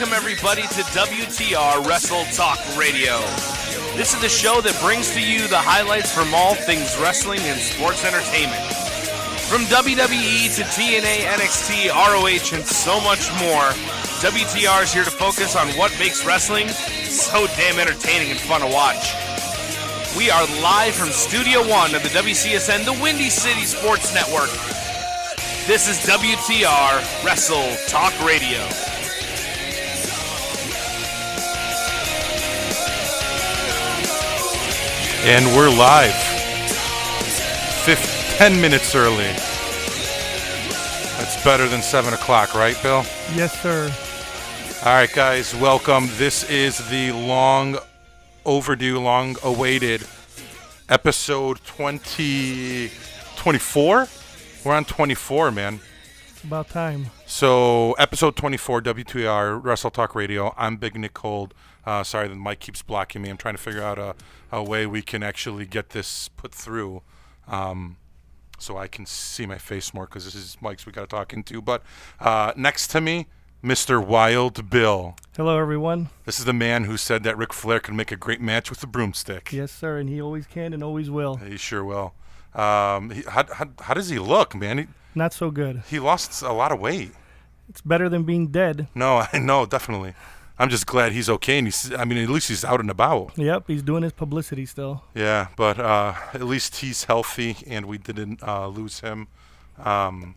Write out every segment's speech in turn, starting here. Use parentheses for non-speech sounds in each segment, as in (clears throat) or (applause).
Welcome, everybody, to WTR Wrestle Talk Radio. This is the show that brings to you the highlights from all things wrestling and sports entertainment. From WWE to TNA, NXT, ROH, and so much more, WTR is here to focus on what makes wrestling so damn entertaining and fun to watch. We are live from Studio One of the WCSN, the Windy City Sports Network. This is WTR Wrestle Talk Radio. And we're live. Fif- 10 minutes early. That's better than 7 o'clock, right, Bill? Yes, sir. All right, guys, welcome. This is the long overdue, long awaited episode 20, 24. We're on 24, man. About time. So, episode 24, WTR, Wrestle Talk Radio. I'm Big Nick Cold. Uh, sorry, the mic keeps blocking me. I'm trying to figure out a, a way we can actually get this put through um, so I can see my face more because this is mics we got to talk into. But uh, next to me, Mr. Wild Bill. Hello, everyone. This is the man who said that Ric Flair can make a great match with the broomstick. Yes, sir, and he always can and always will. He sure will. Um, he, how, how, how does he look, man? He, Not so good. he lost a lot of weight. It's better than being dead. No, (laughs) I know, definitely. I'm just glad he's okay, and he's. I mean, at least he's out and about. Yep, he's doing his publicity still. Yeah, but uh, at least he's healthy, and we didn't uh, lose him. Um,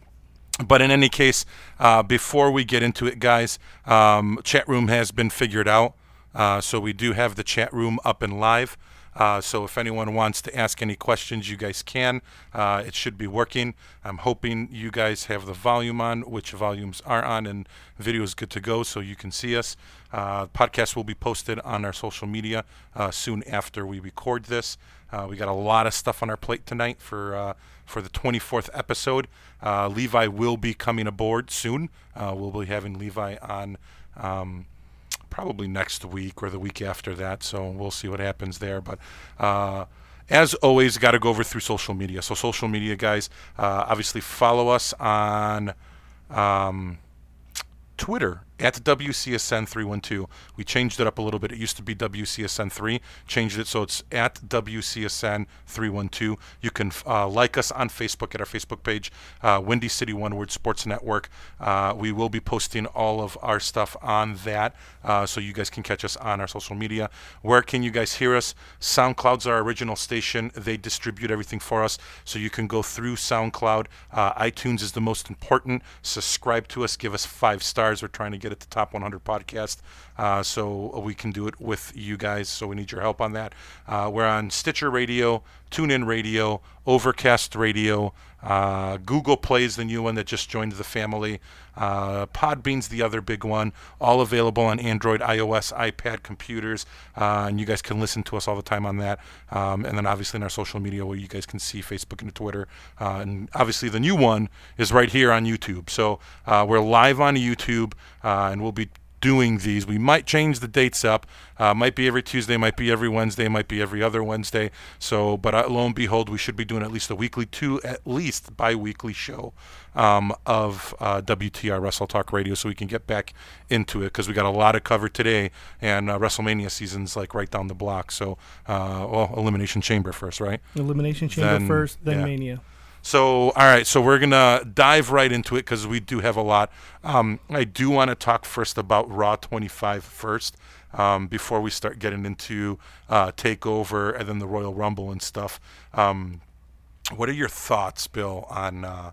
but in any case, uh, before we get into it, guys, um, chat room has been figured out. Uh, so we do have the chat room up and live. Uh, so if anyone wants to ask any questions, you guys can. Uh, it should be working. I'm hoping you guys have the volume on, which volumes are on, and video is good to go, so you can see us. Uh, podcast will be posted on our social media uh, soon after we record this. Uh, we got a lot of stuff on our plate tonight for uh, for the 24th episode. Levi will be coming aboard soon. We'll be having Levi on. Um, probably next week or the week after that. So we'll see what happens there. But uh, as always, got to go over through social media. So social media, guys, uh, obviously follow us on um, Twitter at WCSN312. We changed it up a little bit. It used to be WCSN3. Changed it so it's at WCSN312. You can uh, like us on Facebook at our Facebook page, uh, Windy City One Word Sports Network. Uh, we will be posting all of our stuff on that, uh, so you guys can catch us on our social media. Where can you guys hear us? SoundCloud's our original station. They distribute everything for us, so you can go through SoundCloud. Uh, iTunes is the most important. Subscribe to us. Give us five stars. We're trying to get at the top 100 podcast, uh, so we can do it with you guys. So we need your help on that. Uh, we're on Stitcher Radio, TuneIn Radio, Overcast Radio. Uh, Google Play's the new one that just joined the family. Uh, Podbean's the other big one. All available on Android, iOS, iPad computers, uh, and you guys can listen to us all the time on that. Um, and then obviously in our social media where you guys can see Facebook and Twitter. Uh, and obviously the new one is right here on YouTube. So uh, we're live on YouTube, uh, and we'll be doing these. We might change the dates up. Uh, might be every Tuesday, might be every Wednesday, might be every other Wednesday. So, but uh, lo and behold, we should be doing at least a weekly, two at least bi-weekly show um, of uh, WTR Wrestle Talk Radio, so we can get back into it because we got a lot of cover today, and uh, WrestleMania season's like right down the block. So, uh, well, Elimination Chamber first, right? Elimination Chamber Then- first, then yeah. Mania. So, all right, so we're gonna dive right into it because we do have a lot. Um, I do want to talk first about Raw 25 first, um, before we start getting into uh, Takeover and then the Royal Rumble and stuff. Um, what are your thoughts, Bill, on uh,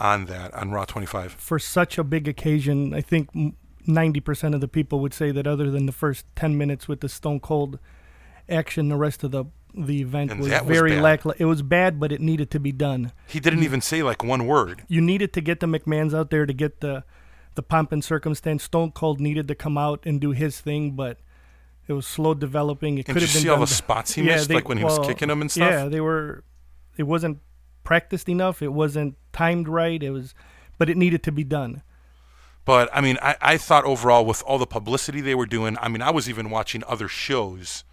on that on Raw 25? For such a big occasion, I think 90% of the people would say that other than the first 10 minutes with the Stone Cold action, the rest of the the event And was was very bad. lackluster. It was bad, but it needed to be done. He didn't even say like one word. You needed to get the McMahons out there to get the the pomp and circumstance. Stone Cold needed to come out and do his thing, but it was slow developing. It could have been see all the spots he Yeah, missed, they- like when he was kicking them and stuff? Yeah, they were. It wasn't practiced enough. It wasn't timed right. It was, but it needed to be done. But I mean, I, I thought overall with all the publicity they were doing, I mean, I was even watching other shows,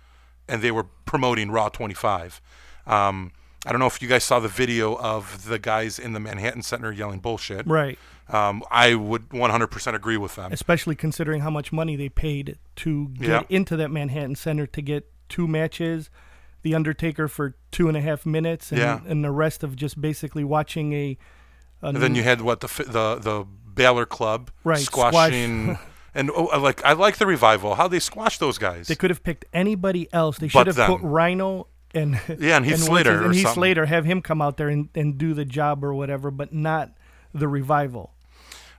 and they were promoting Raw 25. Um, I don't know if you guys saw the video of the guys in the Manhattan Center yelling bullshit. Right. Um, I would 100% agree with them. Especially considering how much money they paid to get Yeah. into that Manhattan Center to get two matches, The Undertaker for two and a half minutes, and, Yeah. and the rest of just basically watching a. a And then you had what the the the Balor Club Right, squashing, (laughs) and oh, I like I like the revival. How they squash those guys. They could have picked anybody else. They But should have them. put Rhino and (laughs) Yeah, and Heath what's Slater his- or and Heath something. Slater have him come out there and, and do the job or whatever, but not the revival.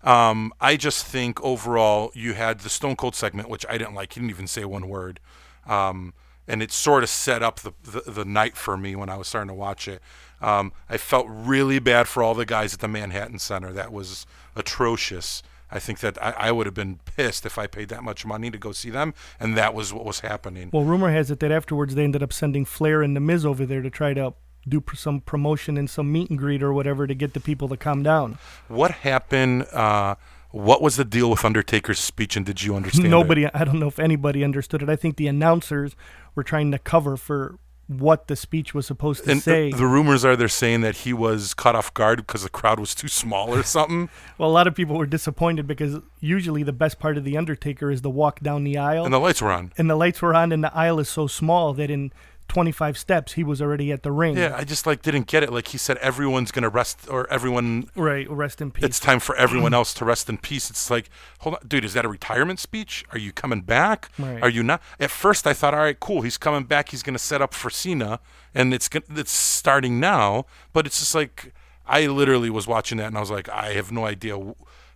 Um, I just think overall you had the Stone Cold segment, which I didn't like. He didn't even say one word, um, and it sort of set up the, the the night for me when I was starting to watch it. Um, I felt really bad for all the guys at the Manhattan Center. That was atrocious. I think that I, I would have been pissed if I paid that much money to go see them, and that was what was happening. Well, rumor has it that afterwards they ended up sending Flair and The Miz over there to try to do pr- some promotion and some meet and greet or whatever to get the people to calm down. What happened? Uh, what was the deal with Undertaker's speech, and did you (laughs) understand? it? Nobody, I don't know if anybody understood it. I think the announcers were trying to cover for what the speech was supposed to And say. the, the rumors are they're saying that he was caught off guard because the crowd was too small or something. (laughs) well, a lot of people were disappointed because usually the best part of the Undertaker is the walk down the aisle, and the lights were on. and the lights were on, and the aisle is so small that in 25 steps he was already at the ring. Yeah, I just like didn't get it. Like he said, everyone's gonna rest, or everyone. Right. Rest in peace. It's time for everyone (clears throat) else to rest in peace. It's like, hold on, dude, is that a retirement speech? Are you coming back? Right. Are you not? At first, I thought, all right, cool, he's coming back. He's gonna set up for Cena, and it's it's starting now. But it's just like I literally was watching that, and I was like, I have no idea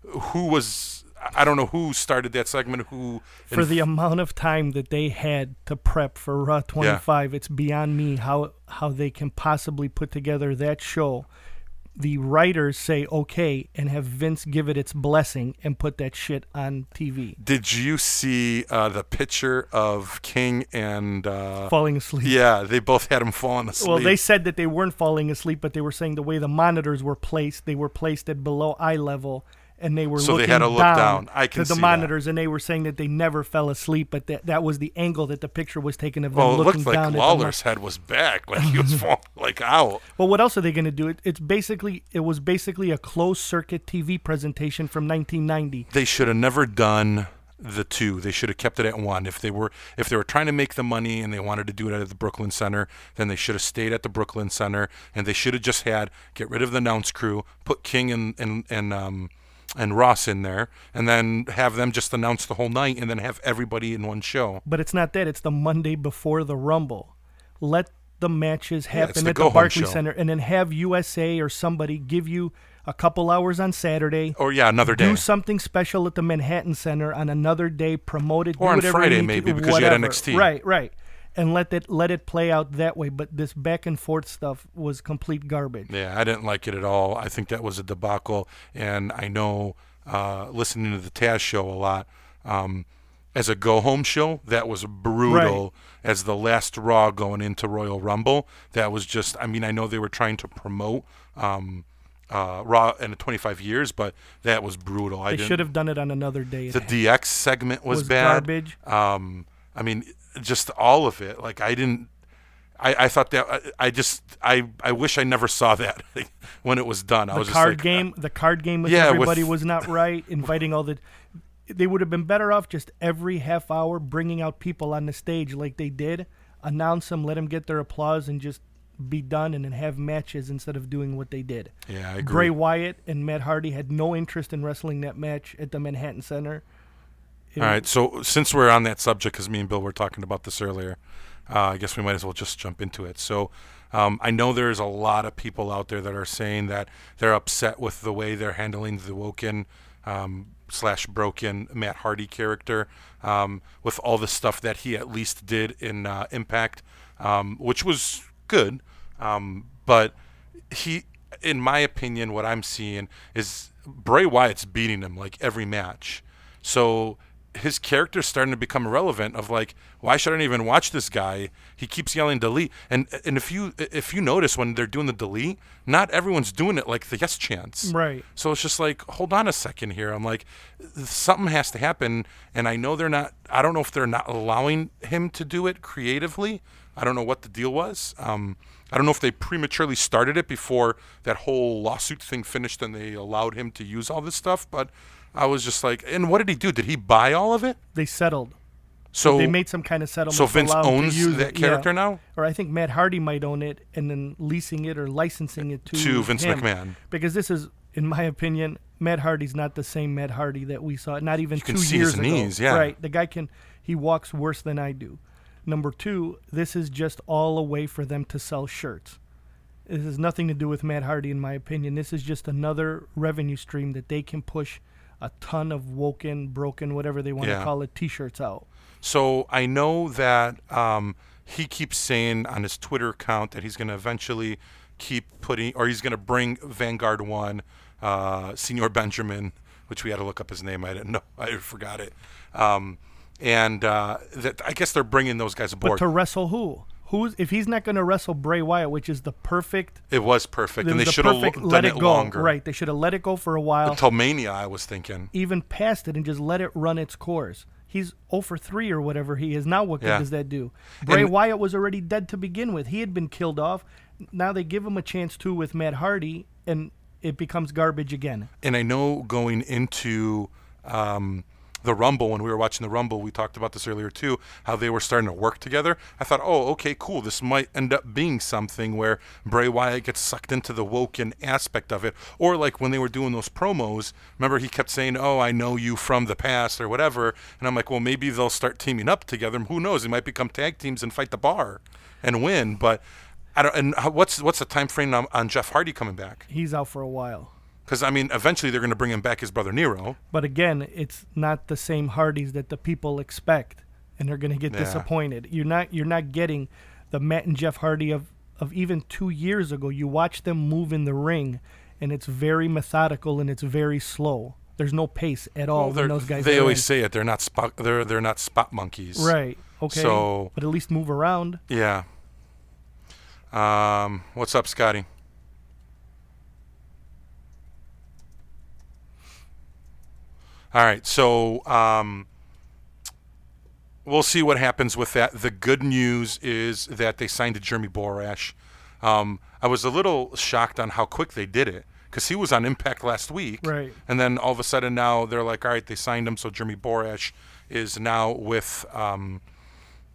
who was. I don't know who started that segment. Who for the amount of time that they had to prep for Raw 25, it's beyond me how how they can possibly put together that show. The writers say okay and have Vince give it its blessing and put that shit on TV. Did you see uh, the picture of King and? Uh, Falling asleep. yeah, they both had him falling asleep. Well, they said that they weren't falling asleep, but they were saying the way the monitors were placed, they were placed at below eye level, and they were So they looking had to look down. I can to the see that. monitors, and they were saying that they never fell asleep, but that that was the angle that the picture was taken of them Well, it looking looked like down at the Lawler's head was back, like he was (laughs) falling like out. Well, what else are they going to do? It, it's basically it was basically a closed circuit TV presentation from 1990. They should have never done the two. They should have kept it at one. If they were if they were trying to make the money and they wanted to do it at the Brooklyn Center, then they should have stayed at the Brooklyn Center and they should have just had get rid of the announce crew, put King and and and um and Ross in there, and then have them just announce the whole night, and then have everybody in one show. But it's not that; it's the Monday before the Rumble. Let the matches happen the at the Barclays. Center, and then have USA or somebody give you a couple hours on Saturday. Or yeah, another day. Do something special at the Manhattan Center on another day, promote it, Or on Friday, need to- maybe, because you had. NXT. Right, right, and let it let it play out that way. But this back and forth stuff was complete garbage. Yeah, I didn't like it at all. I think that was a debacle, and I know uh, listening to the Taz show a lot. Um, as a go-home show, that was brutal. Right. As the last Raw going into Royal Rumble, that was just. I mean, I know they were trying to promote um, uh, Raw in 25 years, but that was brutal. I They didn't- should have done it on another day. The DX segment was, was bad. garbage. Um, I mean, just all of it. Like I didn't. I, I thought that I, I just I I wish I never saw that (laughs) when it was done. I the was card just like, game, the card game with Yeah, with- everybody was not (laughs) right. Inviting all the, they would have been better off just every half hour bringing out people on the stage like they did, announce them, let them get their applause, and just be done, and then have matches instead of doing what they did. Yeah, I agree. Bray Wyatt and Matt Hardy had no interest in wrestling that match at the Manhattan Center. All right, so since we're on that subject, because me and Bill were talking about this earlier, uh, I guess we might as well just jump into it. So um, I know there's a lot of people out there that are saying that they're upset with the way they're handling the Woken um, slash broken Matt Hardy character um, with all the stuff that he at least did in uh, Impact, um, which was good, um, but he, in my opinion, what I'm seeing is Bray Wyatt's beating him like every match. So his character's starting to become irrelevant. Of like, why should I even watch this guy? He keeps yelling delete, and and if you if you notice when they're doing the delete, not everyone's doing it like the yes chance. Right. So it's just like, hold on a second here. I'm like, something has to happen, and I know they're not. I don't know if they're not allowing him to do it creatively. I don't know what the deal was. Um, I don't know if they prematurely started it before that whole lawsuit thing finished and they allowed him to use all this stuff. But I was just like, and what did he do? Did he buy all of it? They settled. So they made some kind of settlement. so Vince allow him to owns that it, character yeah. now Or I think Matt Hardy might own it and then leasing it or licensing it to to Vince him. McMahon. Because this is, in my opinion, Matt Hardy's not the same Matt Hardy that we saw. Not even You can two see years his ago. knees, yeah. Right. The guy can. He walks worse than I do. Number two, this is just all a way for them to sell shirts. This has nothing to do with Matt Hardy, in my opinion. This is just another revenue stream that they can push a ton of woken, broken, whatever they want Yeah. to call it, T-shirts out. So I know that um, he keeps saying on his Twitter account that he's going to eventually keep putting, or he's going to bring Vanguard One, uh, Senior Benjamin, which we had to look up his name. I didn't know. (laughs) I forgot it. Um, and uh, that I guess they're bringing those guys But aboard. to wrestle who? Who's if he's not going to wrestle Bray Wyatt, which is the perfect, it was perfect, and they the should have done let it it go. longer. Right, they should have let it go for a while, Until Mania, I was thinking. even past it, and just let it run its course. He's 0 for 3 or whatever he is. Now what good Yeah. does that do? Bray And- Wyatt was already dead to begin with. He had been killed off. Now they give him a chance too with Matt Hardy, and it becomes garbage again. and I know going into um, the Rumble, when we were watching the Rumble, we talked about this earlier too, how they were starting to work together. I thought, oh, okay, cool. This might end up being something where Bray Wyatt gets sucked into the woken aspect of it. Or like when they were doing those promos, remember he kept saying, oh, I know you from the past or whatever. And I'm like, well, maybe they'll start teaming up together. Who knows? They might become tag teams and fight the bar and win. But I don't, and what's what's the time frame on, on Jeff Hardy coming back? He's out for a while. Because I mean, eventually they're going to bring him back his brother Nero. But again, it's not the same Hardys that the people expect, and they're going to get Yeah. disappointed. You're not you're not getting the Matt and Jeff Hardy of of even two years ago. You watch them move in the ring, and it's very methodical and it's very slow. There's no pace at all Well, those guys. they always in. say it. They're not spot. They're they're not spot monkeys. right. Okay. So- but at least move around. Yeah. Um, what's up, Scotty? All right. So um, we'll see what happens with that. The good news is that they signed Jeremy Borash. Um, I was a little shocked on how quick they did it because he was on Impact last week. Right. And then all of a sudden now they're like, all right, they signed him. So Jeremy Borash is now with um,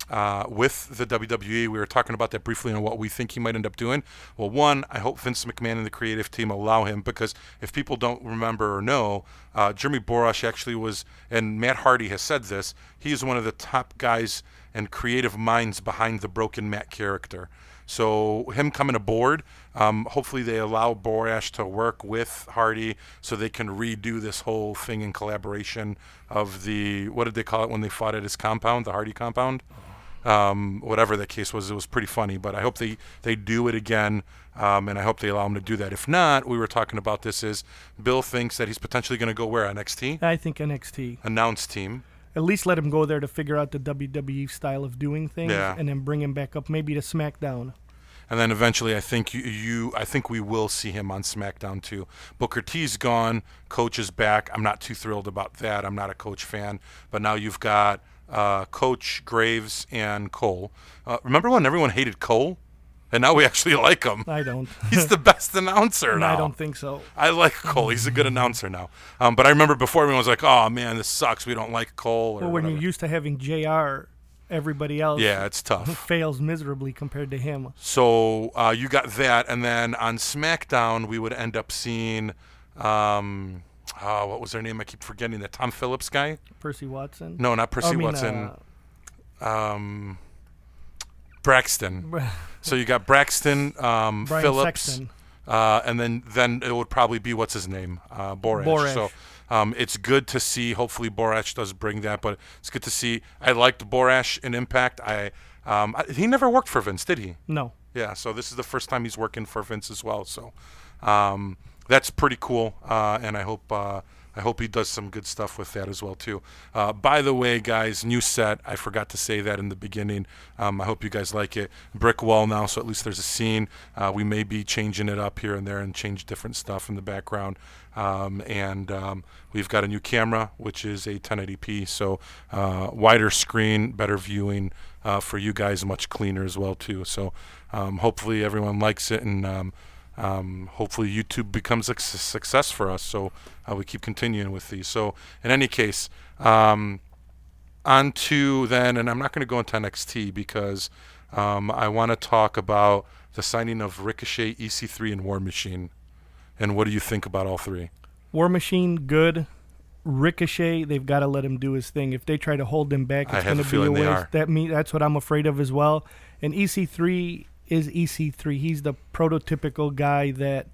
uh, with the WWE. We were talking about that briefly on what we think he might end up doing. Well, one, I hope Vince McMahon and the creative team allow him because if people don't remember or know, uh, Jeremy Borash actually was, and Matt Hardy has said this, he is one of the top guys and creative minds behind the Broken Matt character. So him coming aboard, um, hopefully they allow Borash to work with Hardy so they can redo this whole thing in collaboration of the what did they call it when they fought at his compound, the Hardy compound, um, whatever the case was. It was pretty funny, but I hope they they do it again, um, and I hope they allow him to do that. If not, we were talking about this is Bill thinks that he's potentially going to go where NXT I think NXT. announced team. At least let him go there to figure out the WWE style of doing things, Yeah. and then bring him back up maybe to SmackDown. And then eventually, I think you, you, I think we will see him on SmackDown too. Booker T's gone, Coach is back. I'm not too thrilled about that. I'm not a Coach fan, but now you've got uh, Coach Graves and Cole. Uh, remember when everyone hated Cole, and now we actually (laughs) like him. I don't. (laughs) He's the best announcer (laughs) now. I don't think so. I like Cole. He's a good announcer now. Um, but I remember before everyone was like, "Oh man, this sucks. We don't like Cole." Or Well, when whatever. you're used to having JR, everybody else yeah, it's tough. fails miserably compared to him. So uh, you got that, and then on SmackDown we would end up seeing, um, uh, what was their name? I keep forgetting that Tom Phillips guy. Percy Watson. No, not Percy I mean, Watson. uh, um, Braxton. Bra- (laughs) So you got Braxton, um, Phillips, uh, and then then it would probably be what's his name, uh, Borash. Borash. So um, it's good to see. Hopefully Borash does bring that, but it's good to see. I liked Borash in Impact. I, um, I he never worked for Vince, did he? No. Yeah, so this is the first time he's working for Vince as well. So um, that's pretty cool, uh, and I hope uh, I hope he does some good stuff with that as well too. Uh, by the way, guys, new set. I forgot to say that in the beginning. Um, I hope you guys like it. Brick wall now, so at least there's a scene. Uh, we may be changing it up here and there and change different stuff in the background. Um, and um, we've got a new camera, which is a 1080p, so uh, wider screen, better viewing. uh, for you guys much cleaner as well too. So um, hopefully everyone likes it and. Um, hopefully YouTube becomes a success for us. So uh, we keep continuing with these. So in any case, um, on to then, and I'm not going to go into NXT because um, I want to talk about the signing of Ricochet, EC3, and War Machine. And what do you think about all three? War Machine, good. Ricochet, they've got to let him do his thing. If they try to hold him back, I it's have going a to be a feeling they waste. are. That me, that's what I'm afraid of as well. And EC3 is EC3. He's the prototypical guy that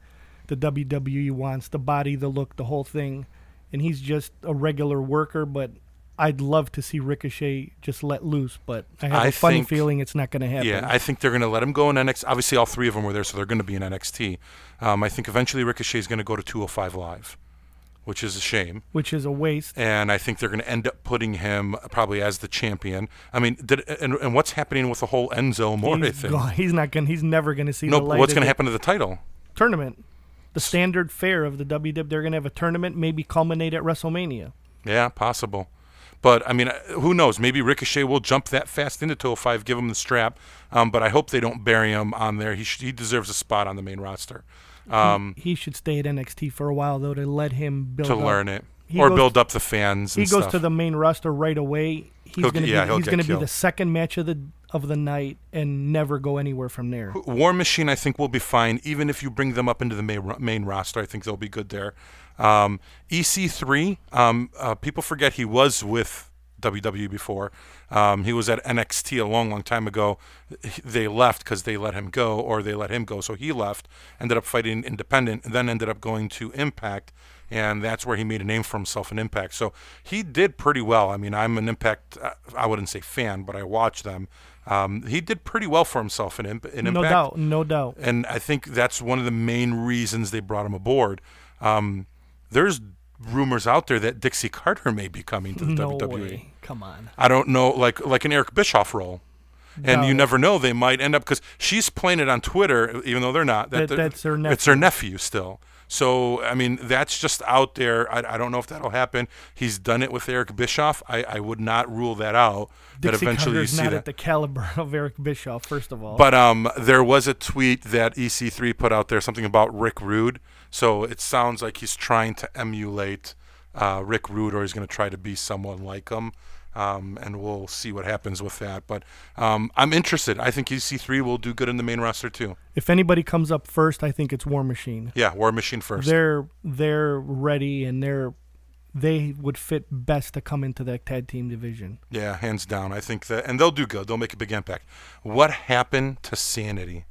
the WWE wants: the body, the look, the whole thing. And he's just a regular worker. But I'd love to see Ricochet just let loose. But I have a I funny think- feeling it's not going to happen. Yeah, I think they're going to let him go in NXT. Obviously, all three of them were there, so they're going to be in NXT. Um, I think eventually Ricochet is going to go to 205 Live, which is a shame. which is a waste. and I think they're going to end up putting him probably as the champion. I mean, did and, and what's happening with the whole Enzo Amore thing? he's not going. He's never going to see No, what's going to happen to the title? Tournament, the standard fare of the WWE. They're going to have a tournament, maybe culminate at WrestleMania. Yeah, possible. But I mean, uh, who knows? Maybe Ricochet will jump that fast into 205, give him the strap. Um, but I hope they don't bury him on there. He sh- he deserves a spot on the main roster um, He should stay at NXT for a while though to let him build to up. learn it He or goes- build up the fans. He goes stuff. to the main roster right away. He's He'll going to yeah, be he's going to be the second match of the of the night and never go anywhere from there. War Machine, I think, will be fine, even if you bring them up into the main, main roster. I think they'll be good there. Um, EC3, um, uh, people forget he was with WWE before. Um, he was at NXT a long, long time ago. They left because they let him go, or they let him go, so he left. Ended up fighting independent, and then ended up going to Impact, and that's where he made a name for himself in Impact. So he did pretty well. I mean, I'm an Impact. uh, I wouldn't say fan, but I watch them. Um, he did pretty well for himself in, in Impact No doubt, no doubt. and I think that's one of the main reasons they brought him aboard. Um, there's rumors out there that Dixie Carter may be coming to the No WWE. way. Come on. I don't know, like like an Eric Bischoff role. And Doubt you never know; they might end up because she's playing it on Twitter, even though they're not. That- they're- that's her It's her nephew still. So I mean, that's just out there. I, I don't know if that'll happen. He's done it with Eric Bischoff. I, I would not rule that out. that eventually Carter's you see not that. at the caliber (laughs) of Eric Bischoff. First of all, But um, there was a tweet that EC3 put out there, something about Rick Rude. So it sounds like he's trying to emulate uh, Rick Rude, or he's going to try to be someone like him. Um, and we'll see what happens with that. But um, I'm interested. I think EC3 will do good in the main roster too. if anybody comes up first, I think it's War Machine. Yeah, War Machine first. They're they're ready and they're they would fit best to come into that tag team division. yeah, hands down. I think that, and they'll do good. They'll make a big impact. What happened to Sanity?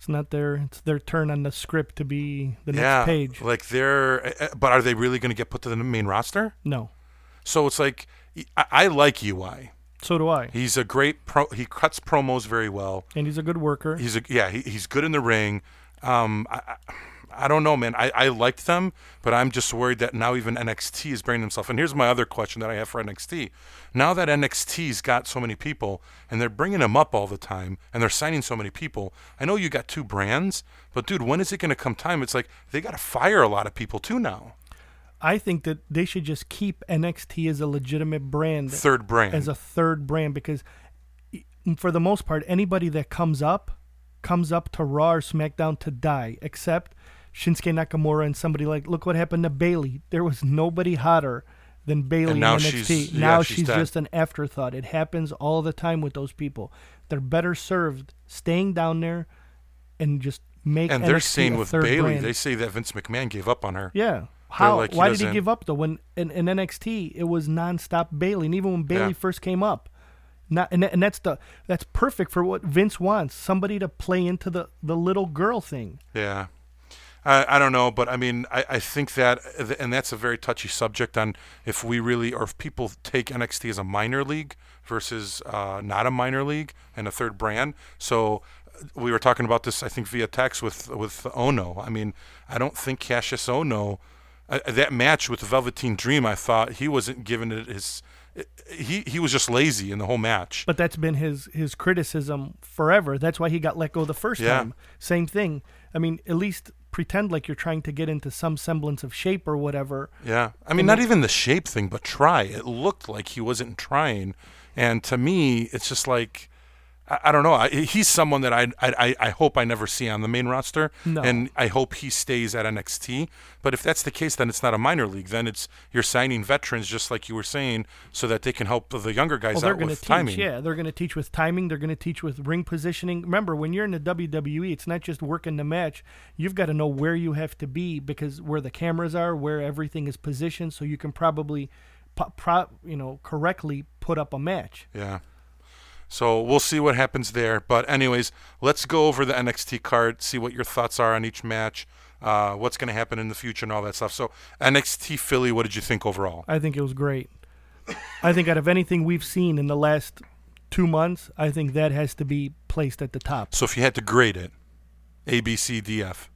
It's not their it's their turn on the script to be the next yeah, page. like they're. uh, But are they really going to get put to the main roster? No. So it's like I, I like UI. So do I. He's a great pro. He cuts promos very well. And he's a good worker. He's a yeah. He, he's good in the ring. Um, I, I, I don't know, man. I, I liked them, but I'm just worried that now even NXT is bringing himself. And here's my other question that I have for NXT. Now that NXT's got so many people and they're bringing them up all the time and they're signing so many people, I know you got two brands, but dude, when is it going to come time? It's like they got to fire a lot of people too now. I think that they should just keep NXT as a legitimate brand Third brand. as a third brand because for the most part anybody that comes up comes up to Raw or SmackDown to die except Shinsuke Nakamura and somebody like look what happened to Bayley. There was nobody hotter than Bayley now in she's- NXT. yeah, now she's she's, dead. just an afterthought. It happens all the time with those people. They're better served staying down there and just make and they're NXT saying with Bayley, brand. they say that Vince McMahon gave up on her. Yeah. How? like, he Why did he give up though? When in, in NXT it was nonstop Bayley, and even when Bayley Yeah. first came up, not and, and that's the that's perfect for what Vince wants. Somebody to play into the the little girl thing. Yeah. I, I don't know, but I mean, I, I think that, and that's a very touchy subject on if we really, or if people take NXT as a minor league versus uh, not a minor league and a third brand. So uh, we were talking about this, I think, via text with with Ohno. I mean, I don't think Kassius Ohno, uh, that match with the Velveteen Dream, I thought he wasn't giving it his. He he was just lazy in the whole match. But that's been his his criticism forever. That's why he got let go the first Yeah. time. Same thing. I mean, at least pretend like you're trying to get into some semblance of shape or whatever. Yeah. I mean, not even the shape thing, but try. It looked like he wasn't trying. And to me, it's just like, I, I don't know. I, he's someone that I, I I hope I never see on the main roster, No. and I hope he stays at NXT. But if that's the case, then it's not a minor league. Then it's you're signing veterans, just like you were saying, so that they can help the younger guys Well, they're out with teach. timing. Yeah, they're going to teach with timing. They're going to teach with ring positioning. Remember, when you're in the WWE, it's not just working the match. You've got to know where you have to be because where the cameras are, where everything is positioned, so you can probably, pro, you know, correctly put up a match. Yeah. So we'll see what happens there. But anyways, let's go over the NXT card, see what your thoughts are on each match, uh, what's going to happen in the future, and all that stuff. So NXT Philly, what did you think overall? I think it was great. (coughs) I think out of anything we've seen in the last two months, I think that has to be placed at the top. So if you had to grade it, A, B, C, D, F.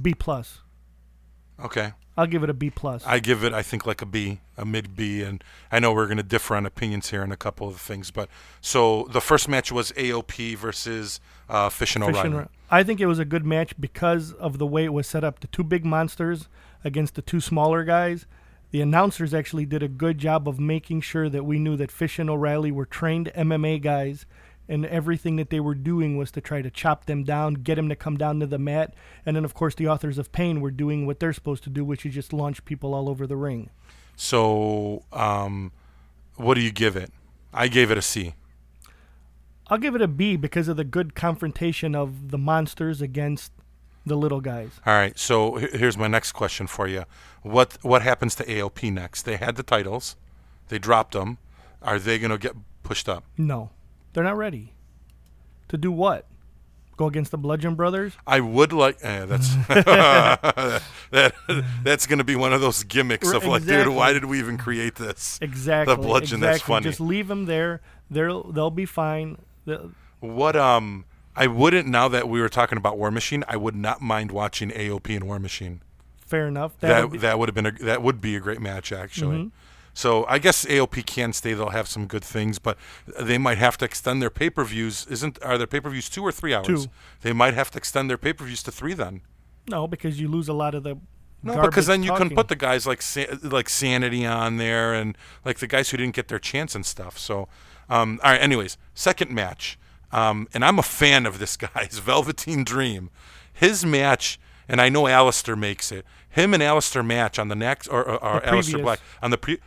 B plus. Okay. I'll give it a B plus. I give it, I think, like a B, a mid B, and I know we're going to differ on opinions here on a couple of things, but so the first match was AOP versus uh, Fish and Fish O'Reilly. and I think it was a good match because of the way it was set up. The two big monsters against the two smaller guys. The announcers actually did a good job of making sure that we knew that Fish and O'Reilly were trained MMA guys, and everything that they were doing was to try to chop them down, get them to come down to the mat, and then of course the authors of pain were doing what they're supposed to do, which is just launch people all over the ring. So, um, what do you give it? I gave it a C. I'll give it a B because of the good confrontation of the monsters against the little guys. All right. So here's my next question for you. What what happens to AOP next? They had the titles, they dropped them. Are they going to get pushed up? No, they're not ready. To do what? Go against the Bludgeon Brothers? I would like. Eh, that's (laughs) (laughs) that. That's going to be one of those gimmicks of like, dude, why did we even create this? Exactly. The Bludgeon, Exactly. that's funny. Just leave them there. They'll they'll be fine. The- What um. I wouldn't now that we were talking about War Machine. I would not mind watching AOP and War Machine. fair enough. That would be- that would have been a that would be a great match actually. Mm-hmm. So I guess AOP can stay. They'll have some good things, but they might have to extend their pay per views. Isn't are their pay per views two or three hours? Two. They might have to extend their pay per views to three then. no, because you lose a lot of the. No, because then you talking. can put the guys like like Sanity on there and like the guys who didn't get their chance and stuff. So, um, all right. Anyways, second match, um, and I'm a fan of this (laughs) guy's Velveteen Dream. His match, and I know Aleister makes it. Him and Aleister match on the next, or, or, or Aleister. Black on the pre,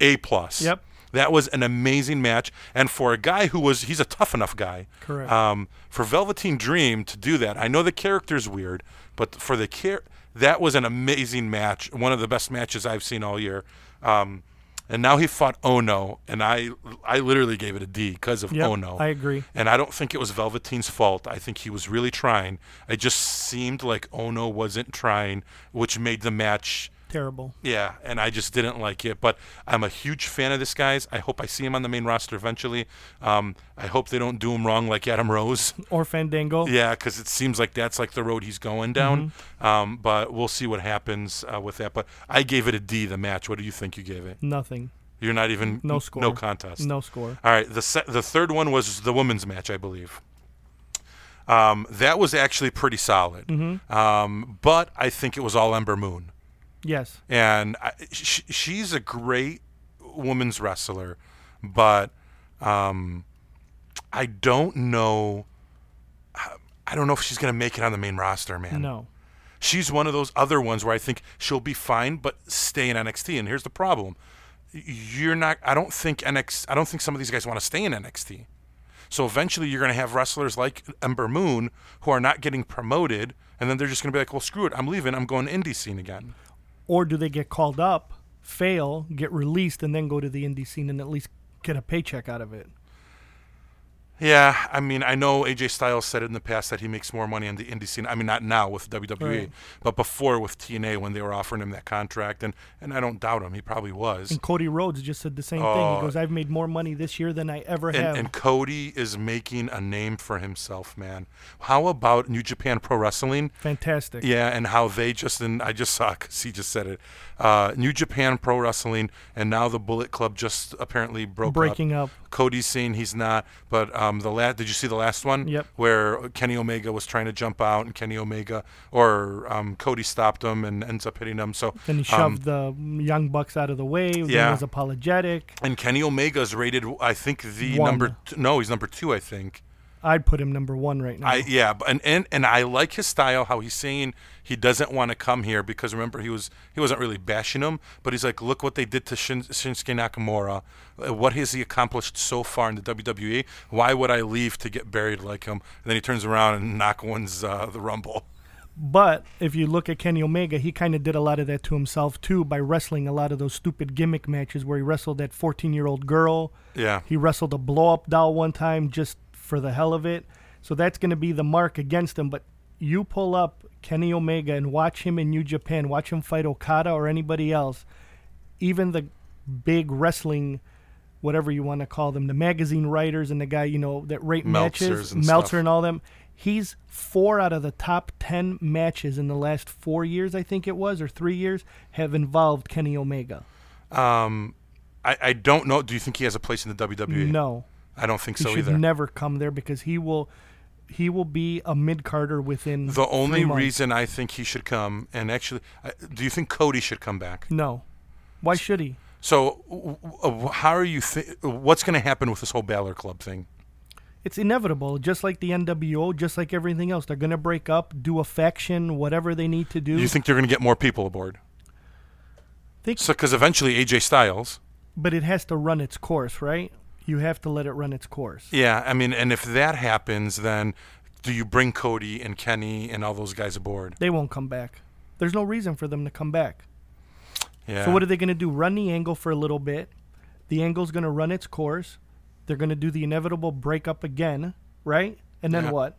A plus. Yep. That was an amazing match, and for a guy who was, he's a tough enough guy. Correct. Um, for Velveteen Dream to do that, I know the character's weird, but for the care, that was an amazing match, one of the best matches I've seen all year. Um, and now he fought Ohno, and I, I literally gave it a D because of Yep, Ohno. I agree. And I don't think it was Velveteen's fault. I think he was really trying. It just seemed like Ohno wasn't trying, which made the match Terrible. yeah, and I just didn't like it. But I'm a huge fan of this guy's. I hope I see him on the main roster eventually. Um, I hope they don't do him wrong like Adam Rose. (laughs) Or Fandango. yeah, because it seems like that's like the road he's going down. Um, but we'll see what happens uh, with that. But I gave it a D. The match. What do you think you gave it? Nothing. You're not even No score. No contest. No score. All right. The se- the third one was the women's match, I believe. Um, that was actually pretty solid. Um, but I think it was all Ember Moon Yes. and I, sh- she's a great women's wrestler, but um, I don't know. I don't know if she's gonna make it on the main roster, man. No. She's one of those other ones where I think she'll be fine, but stay in NXT. And here's the problem: you're not. I don't think NXT. I don't think some of these guys want to stay in NXT. So eventually, you're going to have wrestlers like Ember Moon who are not getting promoted, and then they're just going to be like, "Well, screw it, I'm leaving. I'm going to indie scene again." Or do they get called up, fail, get released, and then go to the indie scene and at least get a paycheck out of it? Yeah, I mean, I know AJ Styles said in the past that he makes more money in the indie scene. I mean, not now with WWE, Right. but before with TNA when they were offering him that contract, and and I don't doubt him, he probably was. And Cody Rhodes just said the same thing. Oh. He goes, "I've made more money this year than I ever And, have." and Cody is making a name for himself, man. How about New Japan Pro Wrestling? Fantastic. Yeah, and how they just and I just saw because he just said it. Uh, New Japan Pro Wrestling, and now the Bullet Club just apparently broke Breaking up. Cody's saying he's not, but um, the last. Did you see the last one? Yep. Where Kenny Omega was trying to jump out, and Kenny Omega or um, Cody stopped him and ends up hitting him. So Then he um, shoved the young bucks out of the way. Yeah. was apologetic. and Kenny Omega is rated, I think the One. number. T- no, he's number two, I think. I'd put him number one right now. I yeah, and, and and I like his style. How he's saying he doesn't want to come here because remember he was he wasn't really bashing him, but he's like, look what they did to Shin, Shinsuke Nakamura. Uh, What has he accomplished so far in the WWE? Why would I leave to get buried like him? And then he turns around and knock wins uh, the Rumble. But if you look at Kenny Omega, he kind of did a lot of that to himself too by wrestling a lot of those stupid gimmick matches where he wrestled that 14 year old girl. Yeah, He wrestled a blow up doll one time just for the hell of it. So that's going to be the mark against him. But you pull up Kenny Omega and watch him in New Japan, watch him fight Okada or anybody else, even the big wrestling. Whatever you want to call them, the magazine writers and the guy you know that rate Meltzers matches, and Meltzer stuff. and all them. He's four out of the top ten matches in the last four years, I think it was, or three years, have involved Kenny Omega. um, I I don't know. Do you think he has a place in the WWE? No, I don't think he so should either. never come there because he will he will be a mid carder within the only reason I think he should come, and actually, do you think Cody should come back? no why should he So, w- uh, how are you? Th- what's going to happen with this whole Balor Club thing? it's inevitable just like the nwo just like everything else they're going to break up do a faction whatever they need to do Do you think they're going to get more people aboard? Think- So, because eventually AJ Styles. but it has to run its course right you have to let it run its course Yeah, I mean, and if that happens, then do you bring Cody and Kenny and all those guys aboard? they won't come back there's no reason for them to come back Yeah. so what are they going to do run the angle for a little bit the angle's going to run its course they're going to do the inevitable breakup again right and then Yeah. what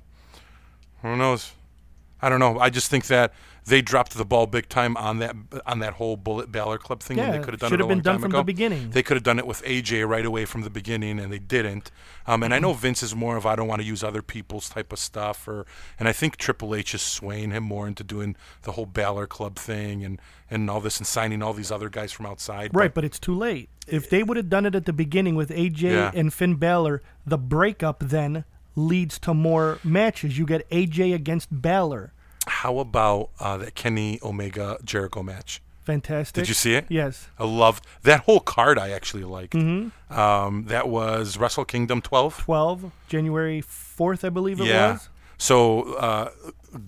Who knows? I don't know. I just think that they dropped the ball big time on that on that whole Bullet Balor Club thing. Yeah, they could have done should it have been done from the beginning. They could have done it with AJ right away from the beginning, and they didn't. Um, and I know Vince is more of I don't want to use other people's type of stuff, or and I think Triple H is swaying him more into doing the whole Balor Club thing and and all this and signing all these other guys from outside. Right, but it's too late. If they would have done it at the beginning with AJ Yeah. and Finn Balor, the breakup then leads to more matches. You get AJ against Balor. How about uh, that Kenny Omega Jericho match? Fantastic. Did you see it? Yes. I loved that whole card. I actually liked. Um, that was Wrestle Kingdom 12. 12, January 4th, I believe it yeah. was. So uh,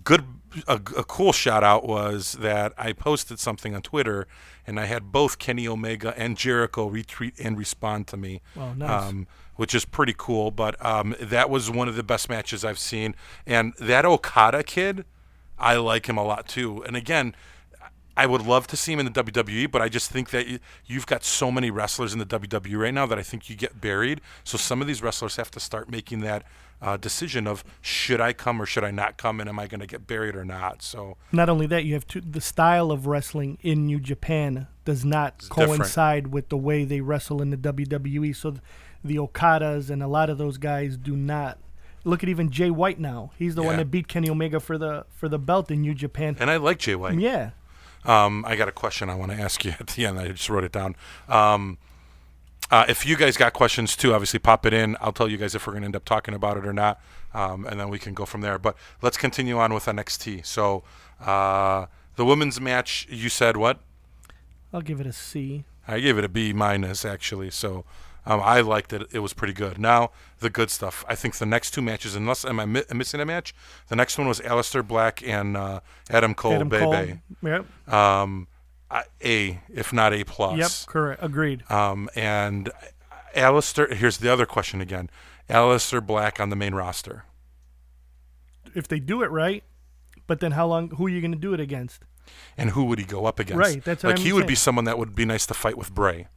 good. A, a cool shout out was that I posted something on Twitter, and I had both Kenny Omega and Jericho retweet and respond to me. Wow, nice. Um, which is pretty cool. But um, that was one of the best matches I've seen, and that Okada kid, I like him a lot too. And again. I would love to see him in the WWE, but I just think that you, you've got so many wrestlers in the WWE right now that I think you get buried. So some of these wrestlers have to start making that uh, decision of should I come or should I not come, and am I going to get buried or not? So Not only that, you have to, the style of wrestling in New Japan does not different. coincide with the way they wrestle in the WWE. So th- the Okadas and a lot of those guys do not. Look at even Jay White now. He's the one that beat Kenny Omega for the for the belt in New Japan. and I like Jay White. Yeah. Um, I got a question I want to ask you (laughs) at the end. I just wrote it down. Um, uh, if you guys got questions too, obviously pop it in. I'll tell you guys if we're going to end up talking about it or not, um, and then we can go from there. But let's continue on with NXT. So uh, the women's match, you said what? I'll give it a C. I gave it a B minus actually. So um, I liked it. It was pretty good. Now the good stuff. I think the next two matches, unless am I mi- missing a match? The next one was Aleister Black and uh, Adam Cole. Adam Bebe. Cole. Yep. Um, I- A, if not A plus. Yep. Correct. Agreed. Um, and Aleister, here's the other question again. Aleister Black on the main roster. If they do it right, but then how long? Who are you going to do it against? And who would he go up against? Right, that's what like he would be someone that would be nice to fight with Bray.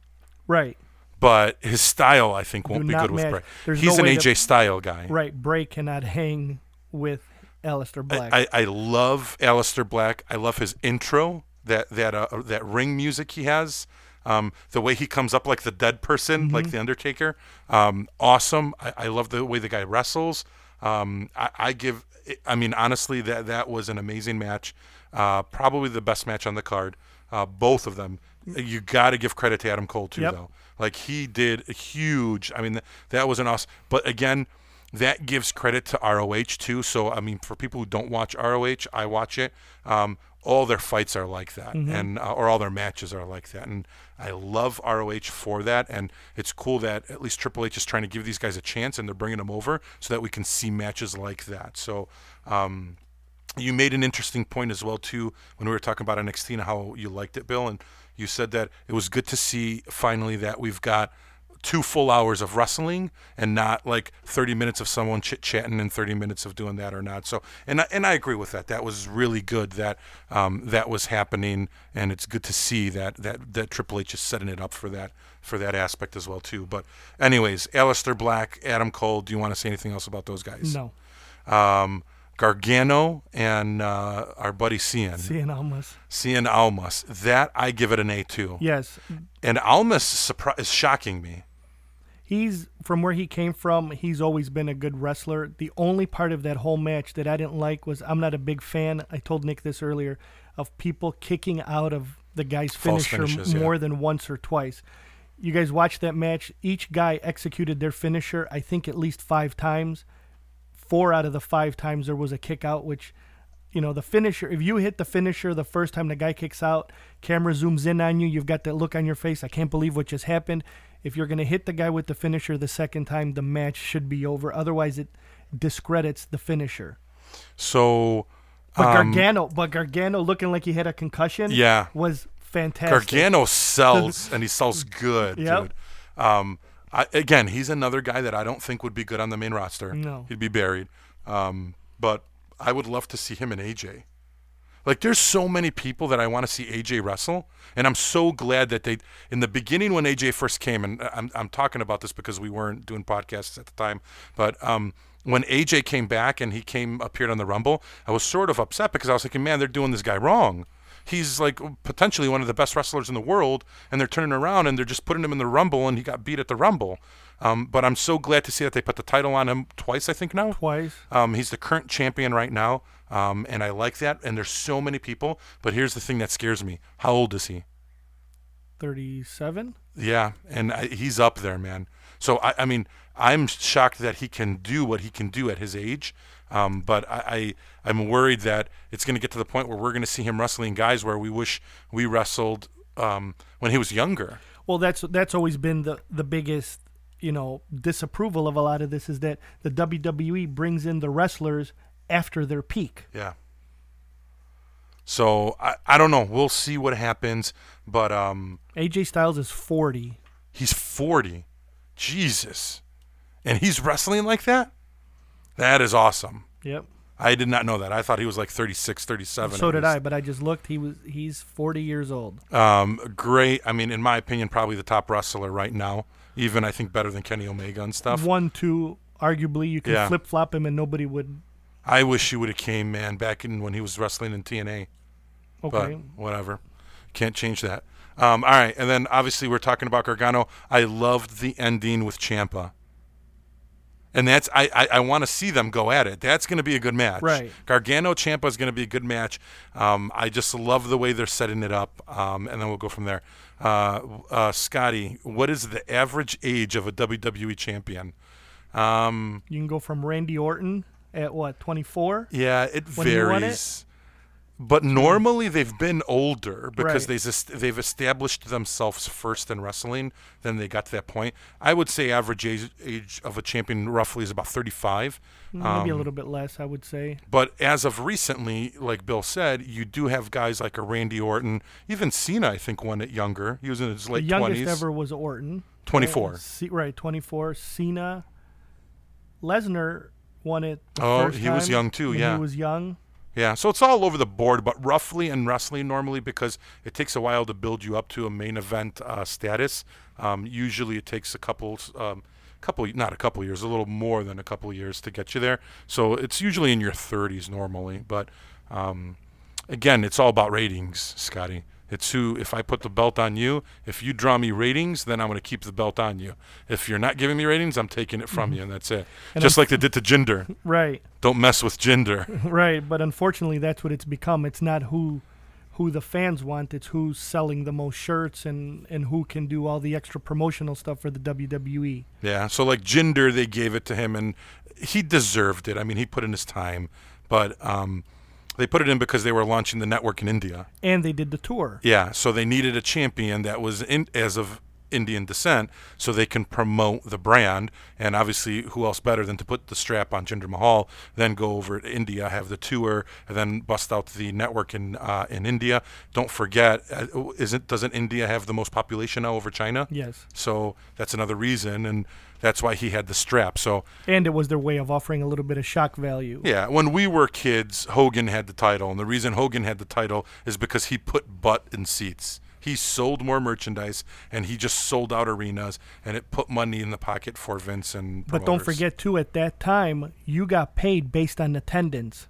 Right. But his style, I think, won't Do be good with. Bray. There's He's no an AJ that- style guy. Right. Bray cannot hang with Aleister Black. I, I love Aleister Black. I love his intro, that that uh, that ring music he has. Um, the way he comes up like the dead person, like Mm-hmm. the Undertaker. Um, awesome. I, I love the way the guy wrestles. Um, I, I give. I mean, honestly, that that was an amazing match. Uh, probably the best match on the card. Uh, both of them you got to give credit to Adam Cole too, Yep. though. Like he did a huge. I mean, th- that was an awesome. But again, that gives credit to ROH too. So I mean, for people who don't watch ROH, I watch it. Um, all their fights are like that, and uh, or all their matches are like that, and I love ROH for that. And it's cool that at least Triple H is trying to give these guys a chance, and they're bringing them over so that we can see matches like that. So. Um, you made an interesting point as well too when we were talking about NXT and how you liked it, Bill, and you said that it was good to see finally that we've got two full hours of wrestling and not like 30 minutes of someone chit chatting and 30 minutes of doing that or not. So, and I, and I agree with that. That was really good that um, that was happening, and it's good to see that that that Triple H is setting it up for that for that aspect as well too. But anyways, Aleister Black, Adam Cole. Do you want to say anything else about those guys? No, um, Gargano and uh, our buddy Cien, Cien Almas. Cien Almas. That I give it an A too. Yes, And Almas surpri- is shocking me. he's from where he came from. He's always been a good wrestler. The only part of that whole match that I didn't like was I'm not a big fan. I told Nick this earlier of people kicking out of the guy's False finisher finishes, yeah. more than once or twice. You guys watched that match. Each guy executed their finisher, I think, at least five times. Four out of the five times there was a kick out, which, you know, the finisher, if you hit the finisher the first time the guy kicks out, camera zooms in on you, you've got that look on your face. I can't believe what just happened. If you're going to hit the guy with the finisher the second time, the match should be over. Otherwise, it discredits the finisher. So, But um, Gargano, but Gargano looking like he had a concussion, Yeah. was fantastic. Gargano sells, and he sells good, Yep. dude. Um, I, again, he's another guy that I don't think would be good on the main roster. No. he'd be buried. Um, but I would love to see him and AJ. Like, there's so many people that I want to see AJ wrestle, and I'm so glad that they. In the beginning, when AJ first came, and I'm I'm talking about this because we weren't doing podcasts at the time, but um, when AJ came back and he came appeared on the Rumble, I was sort of upset because I was thinking, man, they're doing this guy wrong. He's like potentially one of the best wrestlers in the world, and they're turning around and they're just putting him in the Rumble, and he got beat at the Rumble. Um, but I'm so glad to see that they put the title on him twice, I think now. Twice. Um, he's the current champion right now, um, and I like that. And there's so many people. But here's the thing that scares me: How old is he? 37? Yeah, and I, he's up there, man. So I, I mean, I'm shocked that he can do what he can do at his age. Um, but I, I, I'm worried that it's going to get to the point where we're going to see him wrestling guys where we wish we wrestled um, when he was younger. Well, that's that's always been the the biggest you know disapproval of a lot of this is that the WWE brings in the wrestlers after their peak. Yeah. So I, I don't know. We'll see what happens. But um, AJ Styles is 40. He's 40. Jesus. And he's wrestling like that? That is awesome. Yep. I did not know that. I thought he was like 36, 37. So did least. I, but I just looked. He was he's 40 years old. Um, great. I mean, in my opinion, probably the top wrestler right now. Even I think better than Kenny Omega and stuff. One, two, arguably you can Yeah. flip flop him and nobody would. I wish he would have came, man, back in when he was wrestling in TNA. Okay. But whatever. Can't change that. Um, all right, and then obviously we're talking about Gargano. I loved the ending with Ciampa. And that's I, I, I want to see them go at it. That's going to be a good match. Right. Gargano Ciampa is going to be a good match. Um, I just love the way they're setting it up, um, and then we'll go from there. Uh, uh, Scotty, what is the average age of a WWE champion? Um, You can go from Randy Orton at what 24. yeah, it When he won it? varies. But normally they've been older because Right. they've they've established themselves first in wrestling. Then they got to that point. I would say average age, age of a champion roughly is about 35. Maybe Um, a little bit less, I would say. But as of recently, like Bill said, you do have guys like a Randy Orton. Even Cena, I think, won it younger. He was in his The late youngest 20s. ever was Orton. 24. Uh, C- right, 24. Cena. Lesnar won it. the Oh, he was young too, yeah. He was young. Yeah, so it's all over the board, but roughly in wrestling normally because it takes a while to build you up to a main event uh, status. Um, usually it takes a couple, um, couple, not a couple years, a little more than a couple years to get you there. So it's usually in your 30s normally, but um, again, it's all about ratings, Scotty. It's who, if I put the belt on you, if you draw me ratings, then I'm going to keep the belt on you. If you're not giving me ratings, I'm taking it from you, and that's it. And Just like they did to Jinder. Right, Don't mess with Jinder. (laughs) right. But unfortunately, that's what it's become. It's not who who the fans want. It's who's selling the most shirts and and who can do all the extra promotional stuff for the. WWE. Yeah. So like Jinder, they gave it to him, and he deserved it. I mean, he put in his time, but um, they put it in because they were launching the network in India. And they did the tour. Yeah. So they needed a champion that was in as of Indian descent, so they can promote the brand. And obviously, who else better than to put the strap on Jinder Mahal, then go over to India, have the tour, and then bust out the network in uh, in India. Don't forget, uh, isn't doesn't India have the most population now over China? Yes. So that's another reason, and that's why he had the strap. So And it was their way of offering a little bit of shock value. yeah, when we were kids, Hogan had the title, and the reason Hogan had the title is because he put butt in seats. He sold more merchandise, and he just sold out arenas, and it put money in the pocket for Vince and. But don't forget too, at that time, you got paid based on attendance.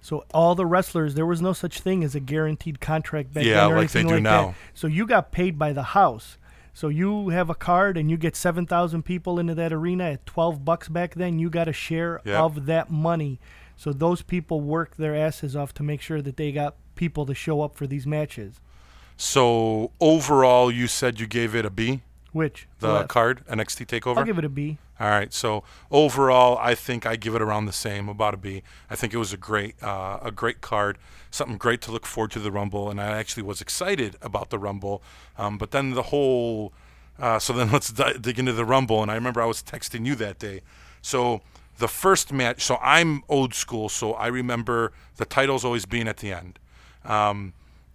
So all the wrestlers, there was no such thing as a guaranteed contract back Yeah, then or like they anything do like now. that. So you got paid by the house. So you have a card and you get seven thousand people into that arena at twelve bucks back then. You got a share Yep. of that money. So those people work their asses off to make sure that they got people to show up for these matches. So overall, you said you gave it a B, Which the card NXT Takeover. I'll give it a B. All right. So overall, I think I give it around the same, about a B. I think it was a great, uh, a great card, something great to look forward to the Rumble, and I actually was excited about the Rumble. Um, but then the whole, uh, so then (laughs) let's di- dig into the Rumble, and I remember I was texting you that day. So the first match. So I'm old school, so I remember the titles always being at the end. Um,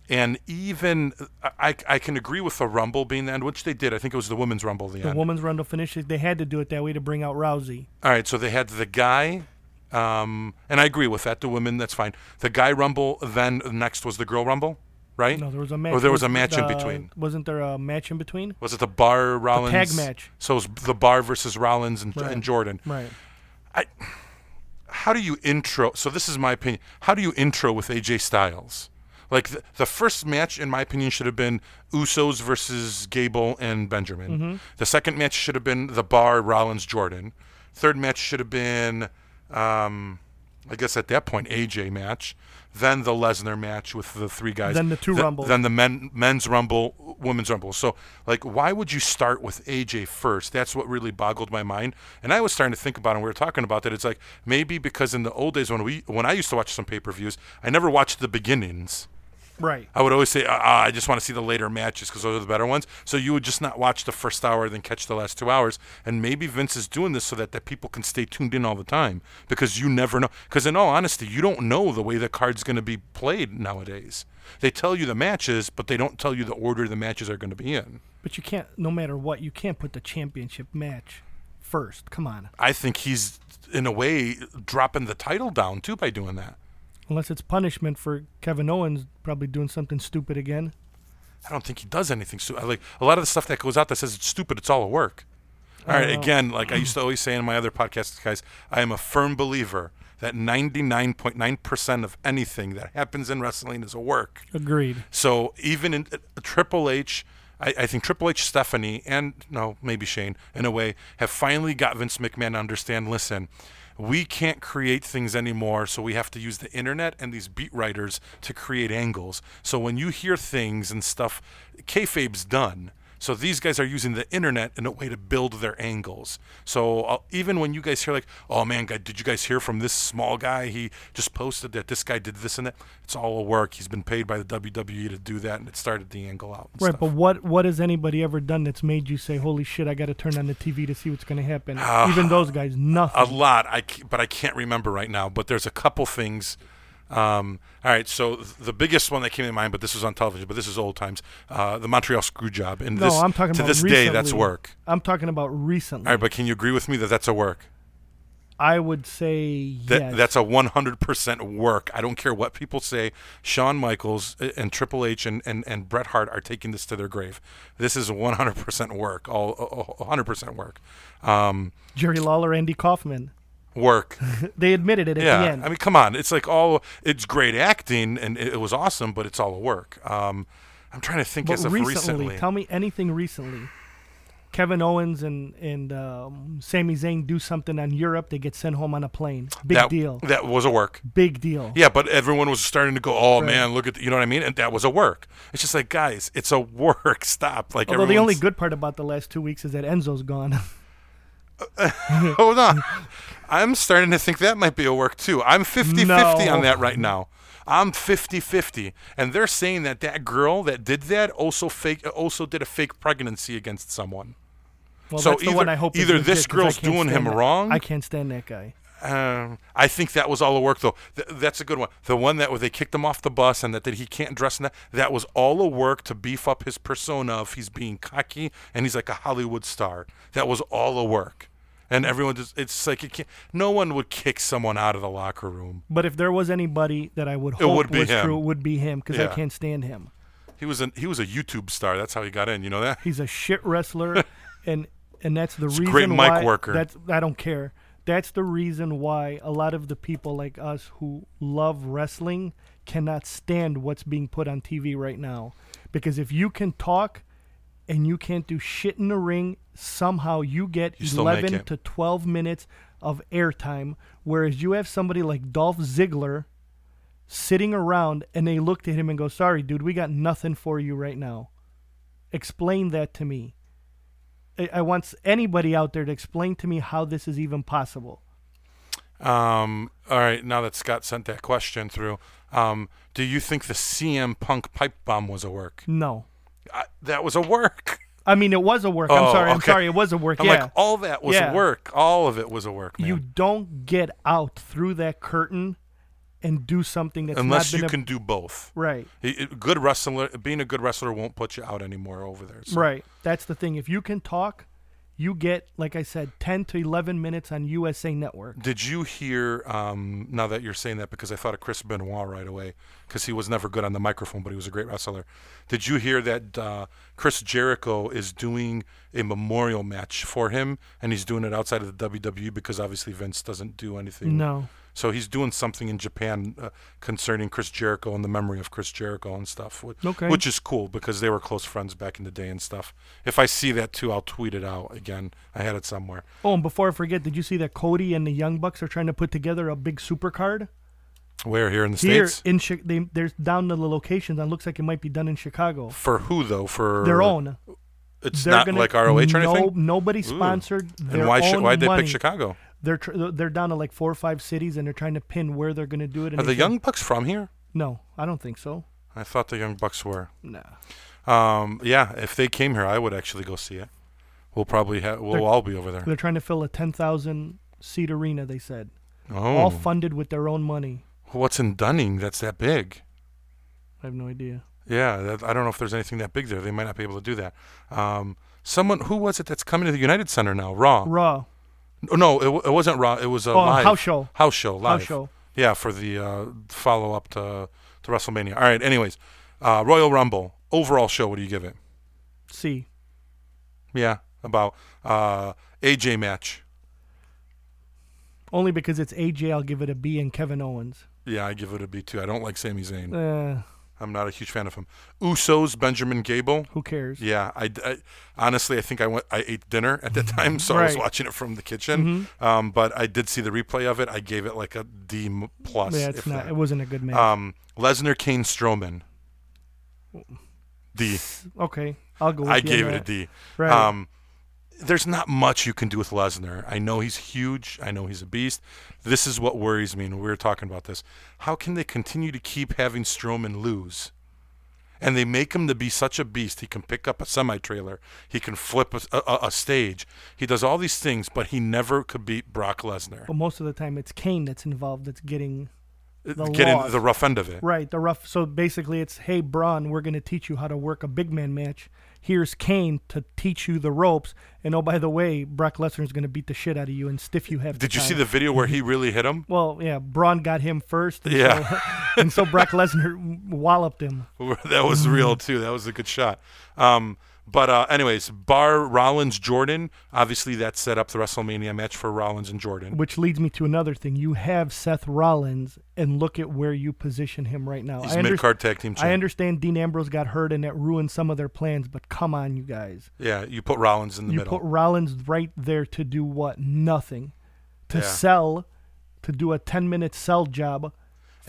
and even I, I can agree with the Rumble being the end, which they did. I think it was the Women's Rumble. The, The end. The women's Rumble to finish it. They had to do it that way to bring out Rousey. All right, so they had the guy, um, and I agree with that. The women, that's fine. The guy rumble. Then next was the girl rumble, right? No, there was a match. Or there was a Was- match in uh, between. Wasn't there a match in between? Was it the Bar Rollins the tag match. So it was the Bar versus Rollins and, Right. and Jordan. Right. I. How do you intro? So this is my opinion. How do you intro with AJ Styles? Like the, the first match, in my opinion, should have been Usos versus Gable and Benjamin. Mm-hmm. The second match should have been the Bar Rollins Jordan. Third match should have been, um, I guess at that point, AJ match. Then the Lesnar match with the three guys. Then the two Th- Rumbles. Then the men, men's rumble, women's rumble. So, like, why would you start with AJ first? That's what really boggled my mind. And I was starting to think about, it, and we were talking about that. It's like maybe because in the old days when we, when I used to watch some pay per views, I never watched the beginnings. Right. I would always say, ah, I just want to see the later matches because those are the better ones. So you would just not watch the first hour, then catch the last two hours. And maybe Vince is doing this so that, that people can stay tuned in all the time because you never know. Because in all honesty, you don't know the way the card's going to be played nowadays. They tell you the matches, but they don't tell you the order the matches are going to be in. But you can't, no matter what, you can't put the championship match first. Come on. I think he's, in a way, dropping the title down too by doing that. Unless it's punishment for Kevin Owens probably doing something stupid again. I don't think he does anything stupid. Like a lot of the stuff that goes out that says it's stupid, it's all a work. All right, again, like I used to always say in my other podcasts, guys, I am a firm believer that 99.9% of anything that happens in wrestling is a work. Agreed. So even in uh, Triple H, I, I think Triple H, Stephanie, and no, maybe Shane, in a way, have finally got Vince McMahon to understand. Listen, we can't create things anymore, so we have to use the internet and these beat writers to create angles. So when you hear things and stuff, kayfabe's done. So these guys are using the internet in a way to build their angles. So uh, even when you guys hear like, "Oh man, guy, did you guys hear from this small guy? He just posted that this guy did this and that." It's all a work. He's been paid by the WWE to do that, and it started the angle out. Right, stuff. but what what has anybody ever done that's made you say, "Holy shit, I got to turn on the TV to see what's going to happen"? Ah. (sighs) Even those guys, nothing. a lot. I but I can't remember right now. But there's a couple things. Um, all right, so th- the biggest one that came to mind, but this was on television, but this is old times. Uh, the Montreal Screwjob, and no, this I'm talking to about this day that's work. I'm talking about recently. All right, but can you agree with me that that's a work? I would say That, yes. That's a 100% work. I don't care what people say. Shawn Michaels uh, and Triple H and, and, and Bret Hart are taking this to their grave. This is 100% work. All uh, 100% work. Um, Jerry Lawler, Andy Kaufman. Work. (laughs) They admitted it at yeah. the end. I mean, come on. It's like all. It's great acting and it, it was awesome, but it's all a work. Um, I'm trying to think but as of recently, recently. tell me anything recently. Kevin Owens and and um, Sami Zayn do something on Europe, they get sent home on a plane. Big that, deal. That was a work. Big deal. Yeah, but everyone was starting to go, "Oh Right. man, look at the, you know what I mean?" And that was a work. It's just like, guys, it's a (laughs) work. Stop. Like, Although the only good part about the last two weeks is that Enzo's gone. (laughs) (laughs) Hold on. I'm starting to think that might be a work too. I'm 50 50 on that right now. I'm 50 50. And they're saying that that girl that did that also fake also did a fake pregnancy against someone. well, So the either- one I hope is either this girl's doing him that- wrong- I can't stand that guy. Um, I think that was all a work though. Th- that's a good one. The one that where they kicked him off the bus and that, that he can't dress in that. That was all a work to beef up his persona of he's being cocky and he's like a Hollywood star. That was all a work. And everyone just it's like you can't, no one would kick someone out of the locker room. But if there was anybody that I would hope would was him. true, it would be him because I can't stand him. He was a he was a YouTube star. That's how he got in. You know that? He's a shit wrestler, (laughs) and and that's the a reason great mic why. worker. That's I don't care. That's the reason why a lot of the people like us who love wrestling cannot stand what's being put on TV right now, because if you can talk and you can't do shit in the ring, somehow you get You still make 11 it. to 12 minutes of airtime, whereas you have somebody like Dolph Ziggler sitting around and they looked at him and go, "Sorry, dude, we got nothing for you right now." Explain that to me. I, I want s- anybody out there to explain to me how this is even possible. Um, all right, now that Scott sent that question through, um, do you think the CM Punk pipe bomb was a work? No. I, that was a work. I mean, it was a work. I'm Oh, sorry. I'm okay. sorry. It was a work. I'm yeah. like, all that was Yeah. a work. All of it was a work, man. you don't get out through that curtain and do something that's Unless not been you a- can do both. right. Good wrestler, being a good wrestler won't put you out anymore over there. So. Right. That's the thing. If you can talk, you get like I said, 10 to 11 minutes on USA Network. Did you hear? Um, now that you're saying that, because I thought of Chris Benoit right away, because he was never good on the microphone, but he was a great wrestler. Did you hear that uh, Chris Jericho is doing a memorial match for him, and he's doing it outside of the WWE because obviously Vince doesn't do anything. No. So he's doing something in Japan uh, concerning Chris Jericho and the memory of Chris Jericho and stuff, which, Okay. which is cool because they were close friends back in the day and stuff. If I see that too, I'll tweet it out again. I had it somewhere. Oh, and before I forget, did you see that Cody and the Young Bucks are trying to put together a big super card? Where here in the Here states? in Chi- they, there's down to the locations and it looks like it might be done in Chicago. For who though? For Their own. It's They're not gonna, like ROH or no, anything. Nobody Ooh. sponsored. Their And why should why'd they money. pick Chicago? They're tr- they're down to like four or five cities and they're trying to pin where they're going to do it. Are the Young Bucks from here? No, I don't think so. I thought the Young Bucks were. Nah. Um, yeah, if they came here, I would actually go see it. We'll probably have. We'll They're- all be over there. They're trying to fill a 10,000 seat arena, they said. Oh, All funded with their own money. what's in Dunning that's that big? I have no idea. Yeah, that, I don't know if there's anything that big there. They might not be able to do that. Um, someone who was it that's coming to the United Center now? Raw. Raw. Oh, no, it, it wasn't Raw. It was a Oh, live house show. House show live. House show. Yeah, for the uh, follow up to to WrestleMania. All right. Anyways, uh, Royal Rumble overall show. What do you give it? C. Yeah, about uh, AJ match. Only because it's AJ, I'll give it a B and Kevin Owens. Yeah, I give it a B too. I don't like Sami Zayn. Uh, I'm not a huge fan of him. Usos, Benjamin Gable. who cares? Yeah, I, I- honestly I think I went I ate dinner at that (laughs) time, so I was watching it from the kitchen. Um, but I did see the replay of it. I gave it like a D plus. Yeah, it's not. that. It wasn't a good match. Um, Lesnar, Kane, Strowman. D. (laughs) okay, I'll go. With I gave it a that. D. Right. Um, there's not much you can do with Lesnar. I know he's huge. I know he's a beast. This is what worries me, and we were talking about this. How can they continue to keep having Strowman lose? And they make him to be such a beast. He can pick up a semi trailer. He can flip a, a, a stage. He does all these things, but he never could beat Brock Lesnar. But most of the time, it's Kane that's involved. That's getting uh, the Getting the rough end of it. right. The rough. So basically, it's hey Braun, we're going to teach you how to work a big man match. Here's Kane to teach you the ropes. And oh, by the way, Brock Lesnar's going to beat the shit out of you and stiff you half. Did you see the video where he really hit him? Well, yeah, Braun got him first. And Yeah. So, (laughs) and so Brock Lesnar walloped him. (laughs) that was real too. That was a good shot. Um, But uh, anyways, bar Rollins Jordan. Obviously, that set up the WrestleMania match for Rollins and Jordan. Which leads me to another thing. You have Seth Rollins, and look at where you position him right now. He's I, mid card tag team champ. I understand Dean Ambrose got hurt and that ruined some of their plans, but come on, you guys. Yeah, you put Rollins in the you middle. You put Rollins right there to do what? Nothing. To Yeah. sell, to do a 10 minute sell job.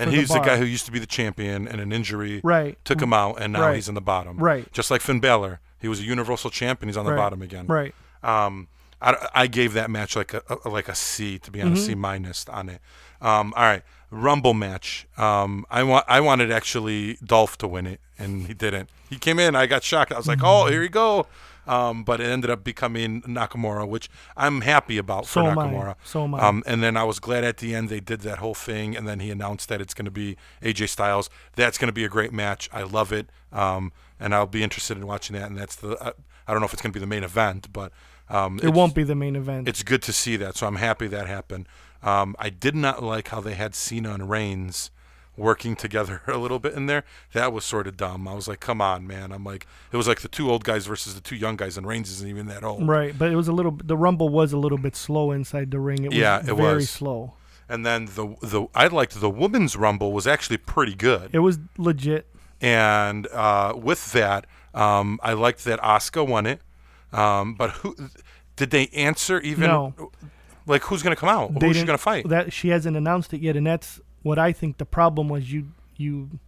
and for the he's the, guy who used to be the champion, and an injury Right. took him out, and now Right. he's in the bottom. Right. Just like Finn Balor, he was a Universal champion. He's on the Right. bottom again. Right. Um, I, I gave that match like a, a like a C to be honest, Mm-hmm. C minus on it. Um, all right, Rumble match. Um, I want I wanted actually Dolph to win it, and he didn't. He came in, I got shocked. I was like, oh, here you go. Um, but it ended up becoming Nakamura, which I'm happy about So for. Nakamura. So am I. Um, and then I was glad at the end they did that whole thing, and then he announced that it's going to be AJ Styles. That's going to be a great match. I love it, um, and I'll be interested in watching that. And that's the I, I don't know if it's going to be the main event, but um, It won't be the main event. It's good to see that, so I'm happy that happened. Um, I did not like how they had Cena and Reigns working together (laughs) a little bit in there. That was sort of dumb. I was like, come on, man. I'm like, it was like the two old guys versus the two young guys, and Reigns isn't even that old. right. But it was a little, the Rumble was a little bit slow inside the ring. It was it very was. slow. And then the the I liked the women's rumble was actually pretty good. It was legit. And uh, with that, um, I liked that Asuka won it. Um, but who did they answer even? No. Like who's going to come out? They Who's she going to fight? That she hasn't announced it yet, and that's what I think the problem was. You you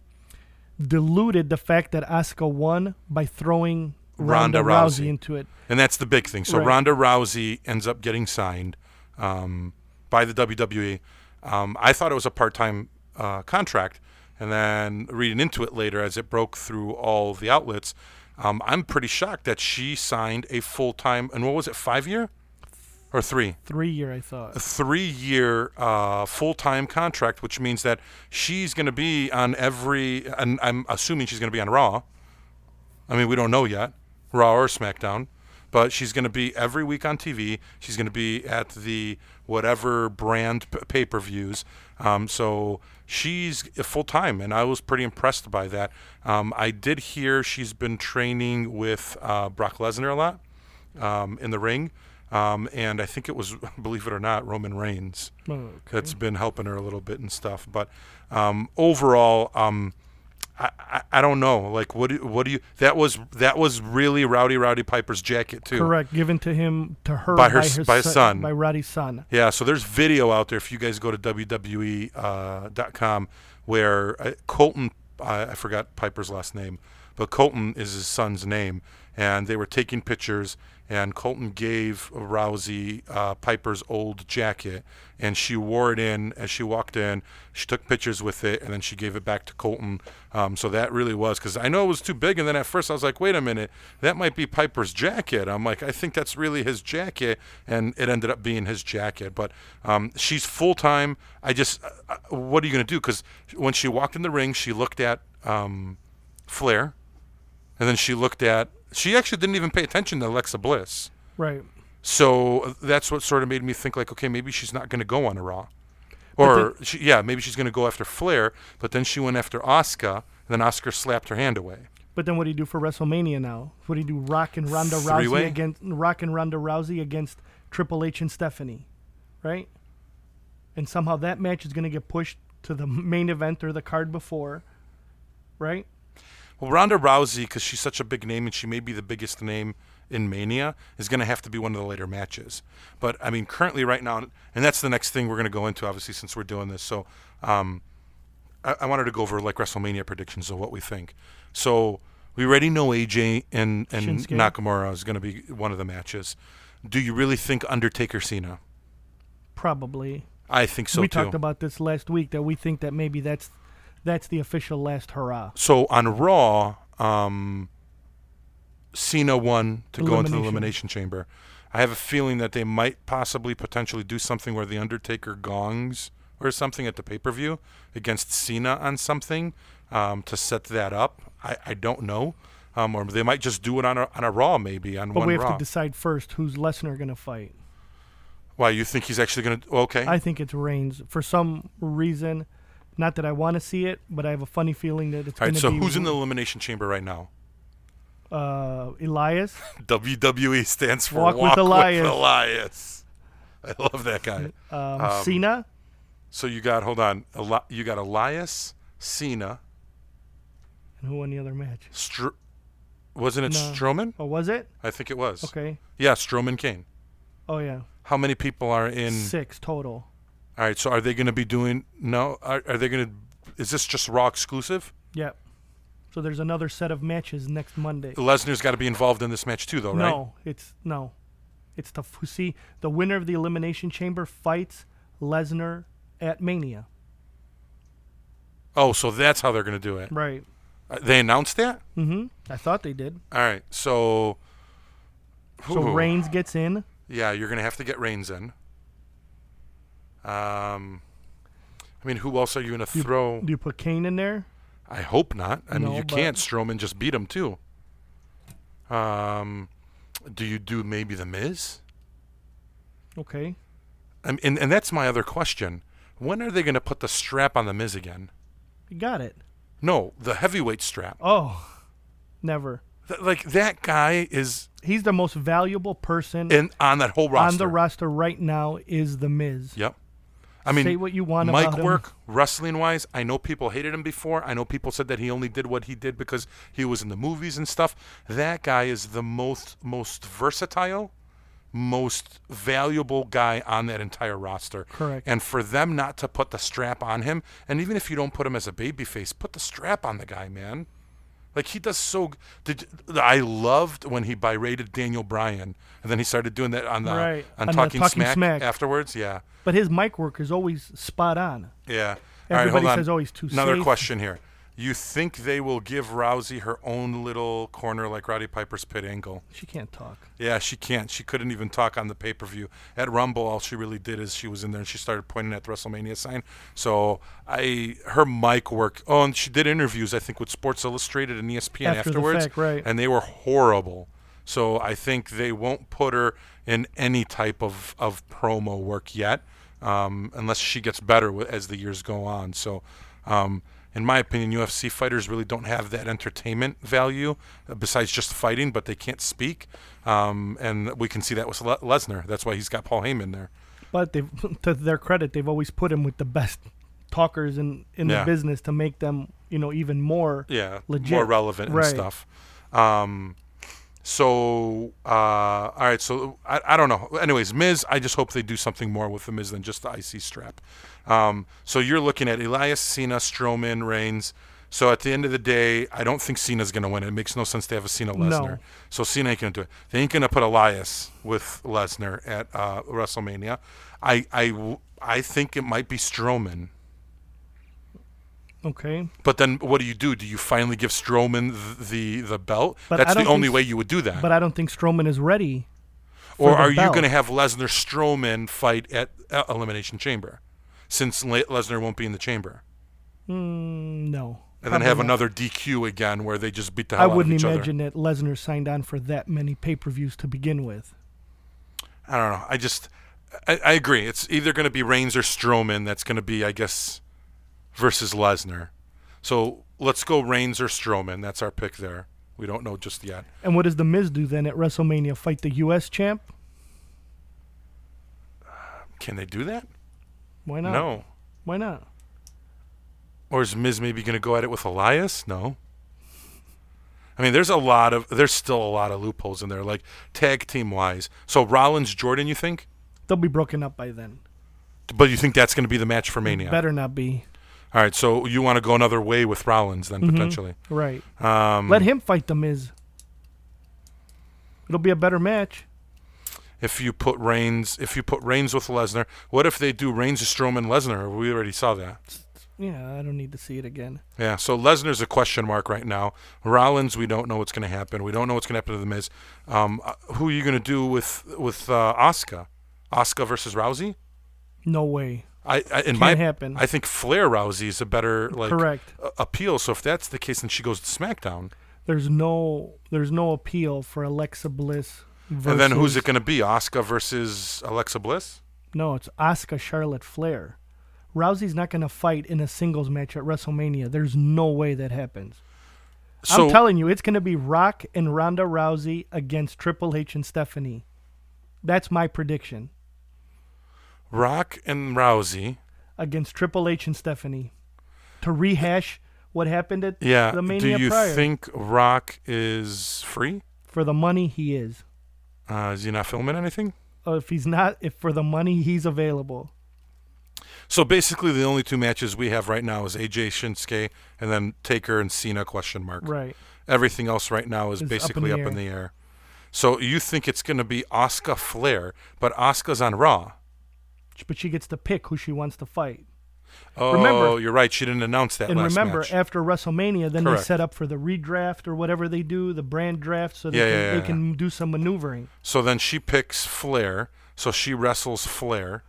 diluted the fact that Asuka won by throwing Ronda Ronda, Rousey. Rousey. into it. And that's the big thing. So Right. Ronda Rousey ends up getting signed um, by the WWE. Um, I thought it was a part-time uh, contract, and then reading into it later as it broke through all the outlets, um, I'm pretty shocked that she signed a full-time. And what was it? Five year or three? Three year, I thought. a three-year uh, full-time contract, which means that she's going to be on every. And I'm assuming she's going to be on Raw. I mean, we don't know yet, Raw or SmackDown, but she's going to be every week on TV. She's going to be at the whatever brand p- pay-per-views. Um, so she's full time, and I was pretty impressed by that. Um, I did hear she's been training with uh, Brock Lesnar a lot um, in the ring. Um, and I think it was, (laughs) believe it or not, Roman Reigns Okay. that's been helping her a little bit and stuff. But um, overall, um, I, I, I don't know. Like, what do what do you? That was that was really Rowdy Rowdy Piper's jacket too. Correct. Given to him, to her By her s- by his son. by Roddy's son. Yeah, so there's video out there if you guys go to WWE.com where uh, Colton, I forgot Piper's last name, but Colton is his son's name, and they were taking pictures, and Colton gave Rousey uh, Piper's old jacket, and she wore it in as she walked in. She took pictures with it, and then she gave it back to Colton. Um, so that really was because I know it was too big, and then at first I was like, wait a minute, that might be Piper's jacket. I'm like, I think that's really his jacket, and it ended up being his jacket. But um, she's full time. I just, uh, uh, what are you gonna do? Because when she walked in the ring, she looked at um, Flair, and then she looked at. She actually didn't even pay attention to Alexa Bliss. Right. So uh, that's what sort of made me think like, okay, maybe she's not going to go on a Raw, or she, yeah, maybe she's going to go after Flair. But then she went after Asuka, and then Asuka slapped her hand away. But then what do you do for WrestleMania now? What do you do? Rock and Ronda Three-way? Rousey against Rock and Ronda Rousey against Triple H and Stephanie, right? And somehow that match is going to get pushed to the main event or the card before, right? Well, Ronda Rousey, because she's such a big name and she may be the biggest name in Mania, is going to have to be one of the later matches. But I mean, currently, right now, and that's the next thing we're going to go into, obviously, since we're doing this. So, um, I, I wanted to go over like WrestleMania predictions of what we think. So we already know AJ and and Shinsuke. Nakamura is going to be one of the matches. Do you really think Undertaker Cena? Probably. I think so we too. talked about this last week that we think that maybe that's that's the official last hurrah. So on Raw, um, Cena won to go into the Elimination. Chamber. I have a feeling that they might possibly potentially do something where the Undertaker gongs or something at the pay per view against Cena on something um, to set that up. I, I don't know. Um, or they might just do it on a, on a Raw, maybe on one. But we have Raw. to decide first who's Lesnar going to fight. Why you think he's actually going to? Okay, I think it's Reigns for some reason. Not that I want to see it, but I have a funny feeling that it's all going right. to So be. who's in the Elimination Chamber right now? Uh, Elias. (laughs) WWE stands for Walk with Walk Elias. Elias. (laughs) I love that guy. Um, Um, Cena. So you got hold on. Eli- you got Elias, Cena, And who won the other match? Str- wasn't it No. Strowman? Oh, was it? I think it was. Okay. Yeah, Strowman Kane. Oh yeah. How many people are in? Six total. All right. So are they going to be doing? No. Are, are they going to? Is this just Raw exclusive? Yep. So there's another set of matches next Monday. Lesnar's got to be involved in this match too, though, right? No, it's no. It's the see the winner of the elimination chamber fights Lesnar at Mania. Oh, so that's how they're going to do it. Right. Uh, they announced that. Mm-hmm. I thought they did. All right. So. So Reigns gets in. Yeah, you're going to have to get Reigns in. Um, I mean, who else are you going to throw? Do you put Kane in there? I hope not. I mean, you can't. Strowman just beat him too. Um, do you do maybe the Miz? Okay. I mean, and and that's my other question. When are they going to put the strap on the Miz again? You got it. No, the heavyweight strap. Oh, never. Th- like that guy is He's the most valuable person in on that whole roster. on the roster right now. Is the Miz? Yep. I mean, Say what you want Mike about him. work wrestling wise. I know people hated him before. I know people said that he only did what he did because he was in the movies and stuff. That guy is the most most versatile, most valuable guy on that entire roster. Correct. And for them not to put the strap on him, and even if you don't put him as a babyface, put the strap on the guy, man. Like he does so. Did I loved when he berated Daniel Bryan, and then he started doing that on the Right, on, on the Talking, Talking Smack, Smack. afterwards. Yeah. But his mic work is always spot on. Yeah. Everybody All right, hold says, on. "Oh, too Another safe." question here. You think they will give Rousey her own little corner like Roddy Piper's pit angle? She can't talk. Yeah, she can't. She couldn't even talk on the pay per view. At Rumble, all she really did is she was in there and she started pointing at the WrestleMania sign. So I, her mic work. Oh, and she did interviews, I think, with Sports Illustrated and ESPN After the afterwards, fact, right. and they were horrible. So I think they won't put her in any type of, of promo work yet, um, unless she gets better as the years go on. So, um, in my opinion, UFC fighters really don't have that entertainment value uh, besides just fighting, but they can't speak. Um, and we can see that with Le- Lesnar. That's why he's got Paul Heyman there. But they've, (laughs) to their credit, they've always put him with the best talkers in in Yeah. the business to make them, you know, even more. Yeah, Legit. more relevant and Right. stuff. Um, so, uh, all right. So I, I don't know. Anyways, Miz, I just hope they do something more with the Miz than just the IC strap. Um, so you're looking at Elias, Cena, Strowman, Reigns. So at the end of the day, I don't think Cena's going to win. It makes no sense to have a Cena No. Lesnar. So Cena ain't going to do it. They ain't going to put Elias with Lesnar at uh, WrestleMania. I think it might be Strowman. Okay. But then, what do you do? Do you finally give Strowman th- the the belt? But That's the only way you would do that. But I don't think Strowman is ready. or are you going to have Lesnar Strowman fight at uh, Elimination Chamber, since Le- Lesnar won't be in the chamber, Mm, no. and then have not. another DQ again where they just beat the I hell out of wouldn't each imagine that Lesnar signed on for that many pay per views to begin with. I don't know. I just, I, I agree. It's either going to be Reigns or Strowman. That's going to be, I guess, versus Lesnar. So let's go Reigns or Strowman. That's our pick there. We don't know just yet. And what does the Miz do then at WrestleMania? Fight the U.S. champ? Can they do that? Why not? No. Why not? Or is Miz maybe going to go at it with Elias? No. I mean, there's a lot of there's still a lot of loopholes in there, like tag team wise. So Rollins, Jordan, you think? They'll be broken up by then. But you think that's going to be the match for Mania? Better not be. All right, so you want to go another way with Rollins then potentially. Right. Um, Let him fight the Miz. It'll be a better match. If you put Reigns, if you put Reigns with Lesnar, what if they do Reigns, Strowman, Lesnar? We already saw that. Yeah, I don't need to see it again. Yeah, so Lesnar's a question mark right now. Rollins, we don't know what's going to happen. We don't know what's going to happen to the Miz. Um, uh, who are you going to do with with uh, Asuka? Asuka versus Rousey? No way. I, I in Can't my happen. I think Flair Rousey is a better like Correct. a- appeal. So if that's the case, then she goes to SmackDown. There's no there's no appeal for Alexa Bliss. Versus, And then who's it going to be? Asuka versus Alexa Bliss? No, it's Asuka Charlotte Flair. Rousey's not going to fight in a singles match at WrestleMania. There's no way that happens. So I'm telling you, it's going to be Rock and Ronda Rousey against Triple H and Stephanie. That's my prediction Rock and Rousey. against Triple H and Stephanie to rehash what happened at Yeah. the Do you prior. think Rock is free? for the money he is. Uh, is he not filming anything? Uh, if he's not, if for the money he's available. So basically, the only two matches we have right now is AJ Shinsuke and then Taker and Cena question mark. Right. Everything else right now is Is up in basically the up in the air. So you think it's going to be Asuka Flair, but Asuka's on Raw. But she gets to pick who she wants to fight. Oh, Remember- you're right. She didn't announce that and remember, match. after WrestleMania, then they Correct. set up for the redraft or whatever they do, the brand draft, so they, Yeah, can, yeah, they yeah. can do some maneuvering. So then she picks Flair. So she wrestles Flair.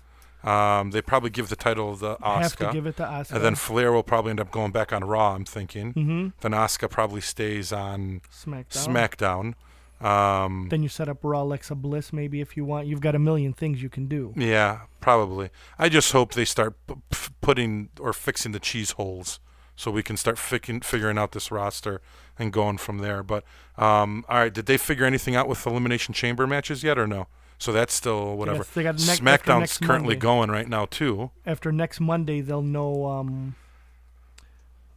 Um, they probably give the title to Have to give it to Asuka. And then Flair will probably end up going back on Raw, I'm thinking. hmm Then Asuka probably stays on SmackDown. SmackDown. Um, Then you set up Raw Alexa Bliss, maybe if you want. You've got a million things you can do. yeah, probably. I just hope they start p- p- putting or fixing the cheese holes so we can start ficking, figuring out this roster and going from there. But um, all right, did they figure anything out with Elimination Chamber matches yet or no? So that's still whatever. They got ne- SmackDown's currently Monday. going right now too. After next Monday, they'll know um,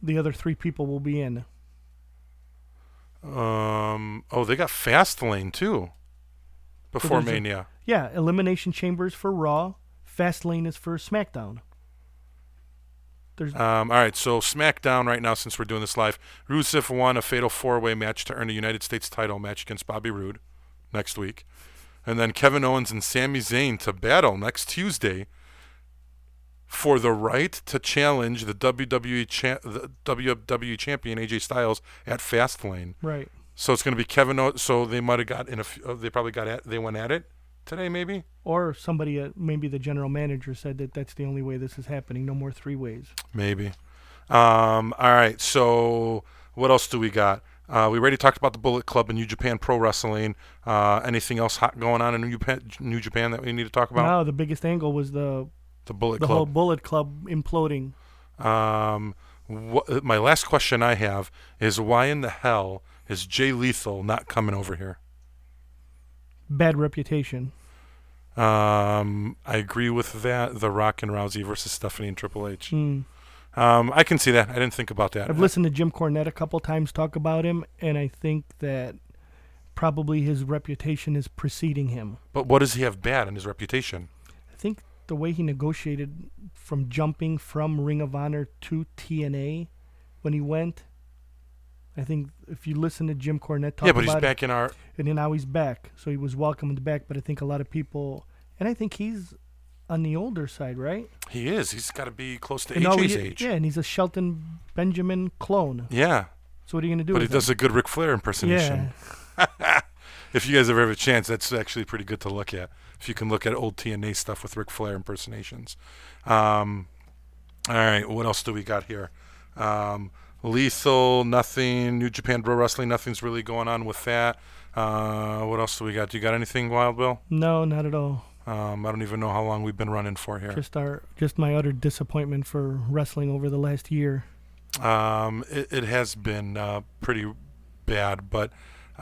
the other three people will be in. Um, oh, they got Fastlane too. Before a- Mania. Yeah, Elimination Chambers for Raw. Fastlane is for SmackDown. There's Um, all right, so SmackDown right now, since we're doing this live, Rusev won a fatal four-way match to earn a United States title match against Bobby Roode next week, and then Kevin Owens and Sami Zayn to battle next Tuesday for the right to challenge the WWE cha- the WWE champion AJ Styles at Fastlane. right. So it's going to be Kevin. O- so they might have got in a. F- uh, they probably got at. They went at it today, maybe. Or somebody, uh, maybe the general manager said that that's the only way this is happening. No more three ways. Maybe. Um, all right. So what else do we got? Uh, we already talked about the Bullet Club and New Japan Pro Wrestling. Uh, anything else hot going on in New Japan, New Japan that we need to talk about? No, the biggest angle was the The Bullet the whole Club. Bullet Club imploding. Um, wh- my last question I have is why in the hell is Jay Lethal not coming over here? Bad reputation. Um, I agree with that. The Rock and Rousey versus Stephanie and Triple H. Mm. Um, I can see that. I didn't think about that. I've listened to Jim Cornette a couple times talk about him, and I think that probably his reputation is preceding him. But what does he have bad in his reputation? I think the way he negotiated from jumping from Ring of Honor to TNA when he went. I think if you listen to Jim Cornette talk yeah, but he's about back in our. and then now he's back, so he was welcomed back. But I think a lot of people, and I think he's on the older side, right? He is. He's got to be close to And AJ's he- age. Yeah, and he's a Shelton Benjamin clone. Yeah, So what are you gonna do? but he with does a good Ric Flair impersonation. Yeah, (laughs) If you guys ever have a chance, that's actually pretty good to look at. If you can look at old TNA stuff with Ric Flair impersonations. Um, all right, what else do we got here? Um, Lethal, nothing. New Japan Pro Wrestling, nothing's really going on with that. Uh, what else do we got? Do you got anything, Wild Bill? no, not at all. Um, I don't even know how long we've been running for here. Just our, just my utter disappointment for wrestling over the last year. Um, it, it has been uh, pretty bad, but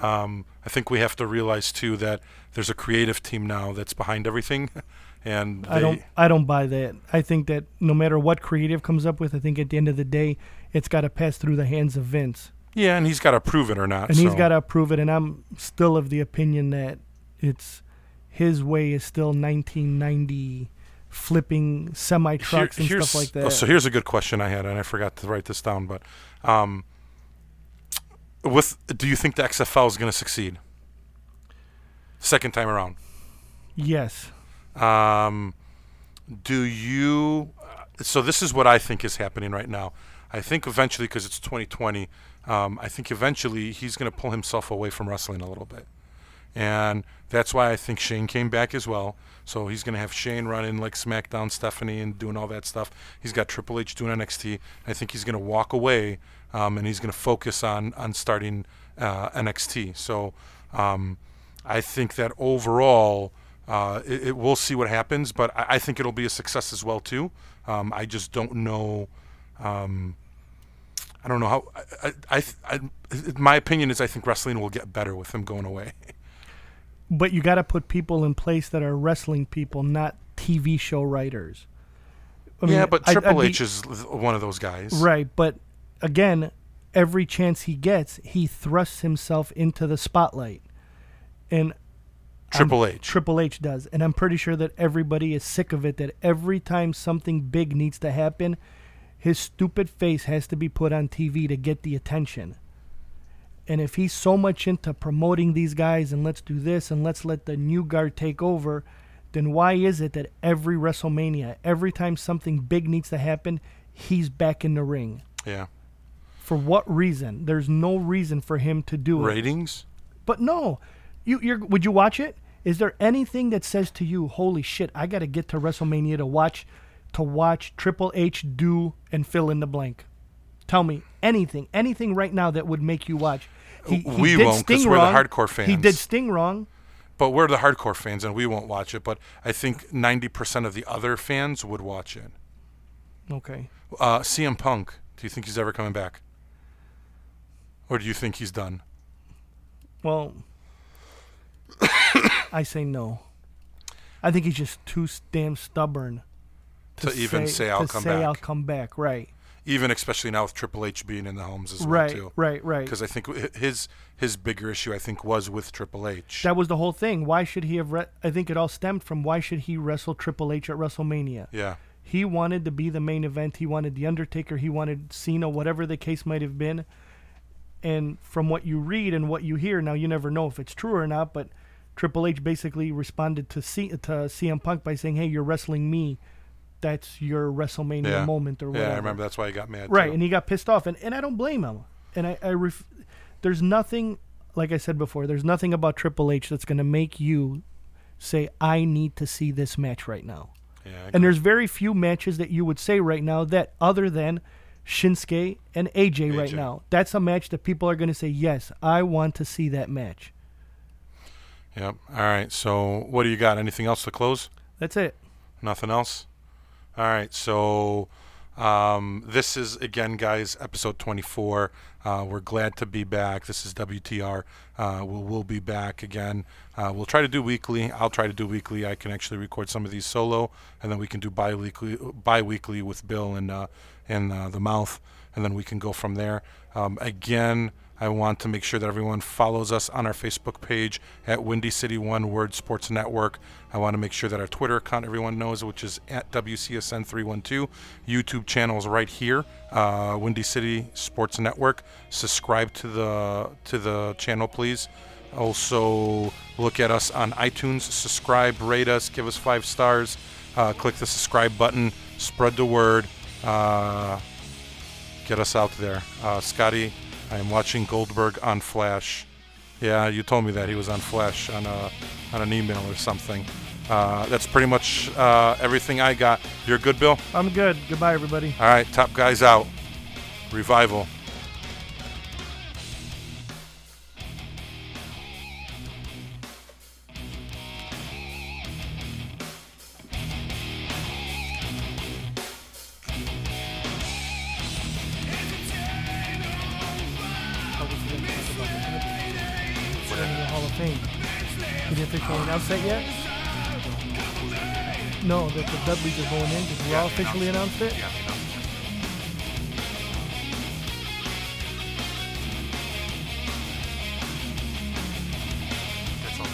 um, I think we have to realize too that there's a creative team now that's behind everything, (laughs) and I don't, I don't buy that. I think that no matter what creative comes up with, I think at the end of the day, it's got to pass through the hands of Vince, yeah, and he's got to prove it or not. and he's got to approve it. And I'm still of the opinion that it's his way is still 1990 flipping semi Here- trucks and stuff like that. oh, so here's a good question I had, and I forgot to write this down. But um, with do you think the XFL is going to succeed second time around? yes, Um, do you? So this is what I think is happening right now. I think eventually, because it's 2020, um, I think eventually he's going to pull himself away from wrestling a little bit, and that's why I think Shane came back as well. So he's going to have Shane running like SmackDown, Stephanie, and doing all that stuff. He's got Triple H doing NXT. I think he's going to walk away, um, and he's going to focus on on starting uh, NXT. So um, I think that overall. Uh, it, it, we'll see what happens, but I, I think it'll be a success as well too. Um, I just don't know. Um, I don't know how. I, I, I, I, my opinion is I think wrestling will get better with him going away. (laughs) But you got to put people in place that are wrestling people, not TV show writers. I yeah, mean, but I'd- Triple I'd be- H is one of those guys. Right, but again, every chance he gets, he thrusts himself into the spotlight. And Triple I'm- H. Triple H does. And I'm pretty sure that everybody is sick of it that every time something big needs to happen, his stupid face has to be put on TV to get the attention. And if he's so much into promoting these guys and let's do this and let's let the new guard take over, then why is it that every WrestleMania, every time something big needs to happen, he's back in the ring? yeah. For what reason? There's no reason for him to do it. Ratings. But no, you you're would you watch it? Is there anything that says to you, "Holy shit, I got to get to WrestleMania to watch to watch Triple H do and fill in the blank"? Tell me anything, anything right now that would make you watch. He, he We did won't, 'cause Sting we're the wrong. hardcore He did. Sting wrong. But we're the hardcore fans and we won't watch it. But I think 90% of the other fans would watch it. Okay. Uh, CM Punk, do you think he's ever coming back? Or do you think he's done? Well, (coughs) I say no. I think he's just too damn stubborn To even say, "I'll to come say back." I'll come back. Right. Even especially now with Triple H being in the homes as well Right. too. Right. Right. right. Because I think his his bigger issue I think was with Triple H. That was the whole thing. Why should he have? Re- I think it all stemmed from why should he wrestle Triple H at WrestleMania? yeah. He wanted to be the main event. He wanted the Undertaker. He wanted Cena. Whatever the case might have been. And from what you read and what you hear, now you never know if it's true or not. But Triple H basically responded to C- to CM Punk by saying, "Hey, you're wrestling me. That's your WrestleMania Yeah. moment or whatever." Yeah, I remember that's why he got mad. Right, too. and he got pissed off, and, and I don't blame him. And I, I ref- there's nothing, like I said before, there's nothing about Triple H that's going to make you say, I need to see this match right now. yeah, And there's very few matches that you would say right now that, other than Shinsuke and AJ, right now, that's a match that people are going to say, yes, I want to see that match. Yep. All right. So what do you got? Anything else to close? That's it. Nothing else? All right. So um, this is, again, guys, episode 24. Uh, we're glad to be back. This is WTR. Uh, we'll, we'll be back again. Uh, we'll try to do weekly. I'll try to do weekly. I can actually record some of these solo, and then we can do bi-weekly, bi-weekly with Bill and, uh, and uh, the mouth, and then we can go from there. Um, again, I want to make sure that everyone follows us on our Facebook page at Windy City One Word Sports Network. I want to make sure that our Twitter account everyone knows, which is at WCSN312. YouTube channel is right here, uh, Windy City Sports Network. Subscribe to the to the channel, please. Also, look at us on iTunes. Subscribe, rate us, give us five stars. Uh, click the subscribe button. Spread the word. Uh, get us out there. Uh, Scotty, I am watching Goldberg on Flash. Yeah, you told me that he was on Flash on a on an email or something. Uh, that's pretty much uh, everything I got. You're good, Bill. I'm good. Goodbye, everybody. All right, top guys out. Revival. Officially announce that yet? No, that the Dudleys are going in. Did we all officially announce it? That's all.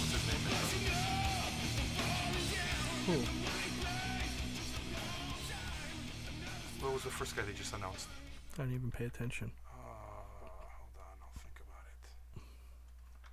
What's his name? Cool. What was the first guy they just announced? I didn't even pay attention.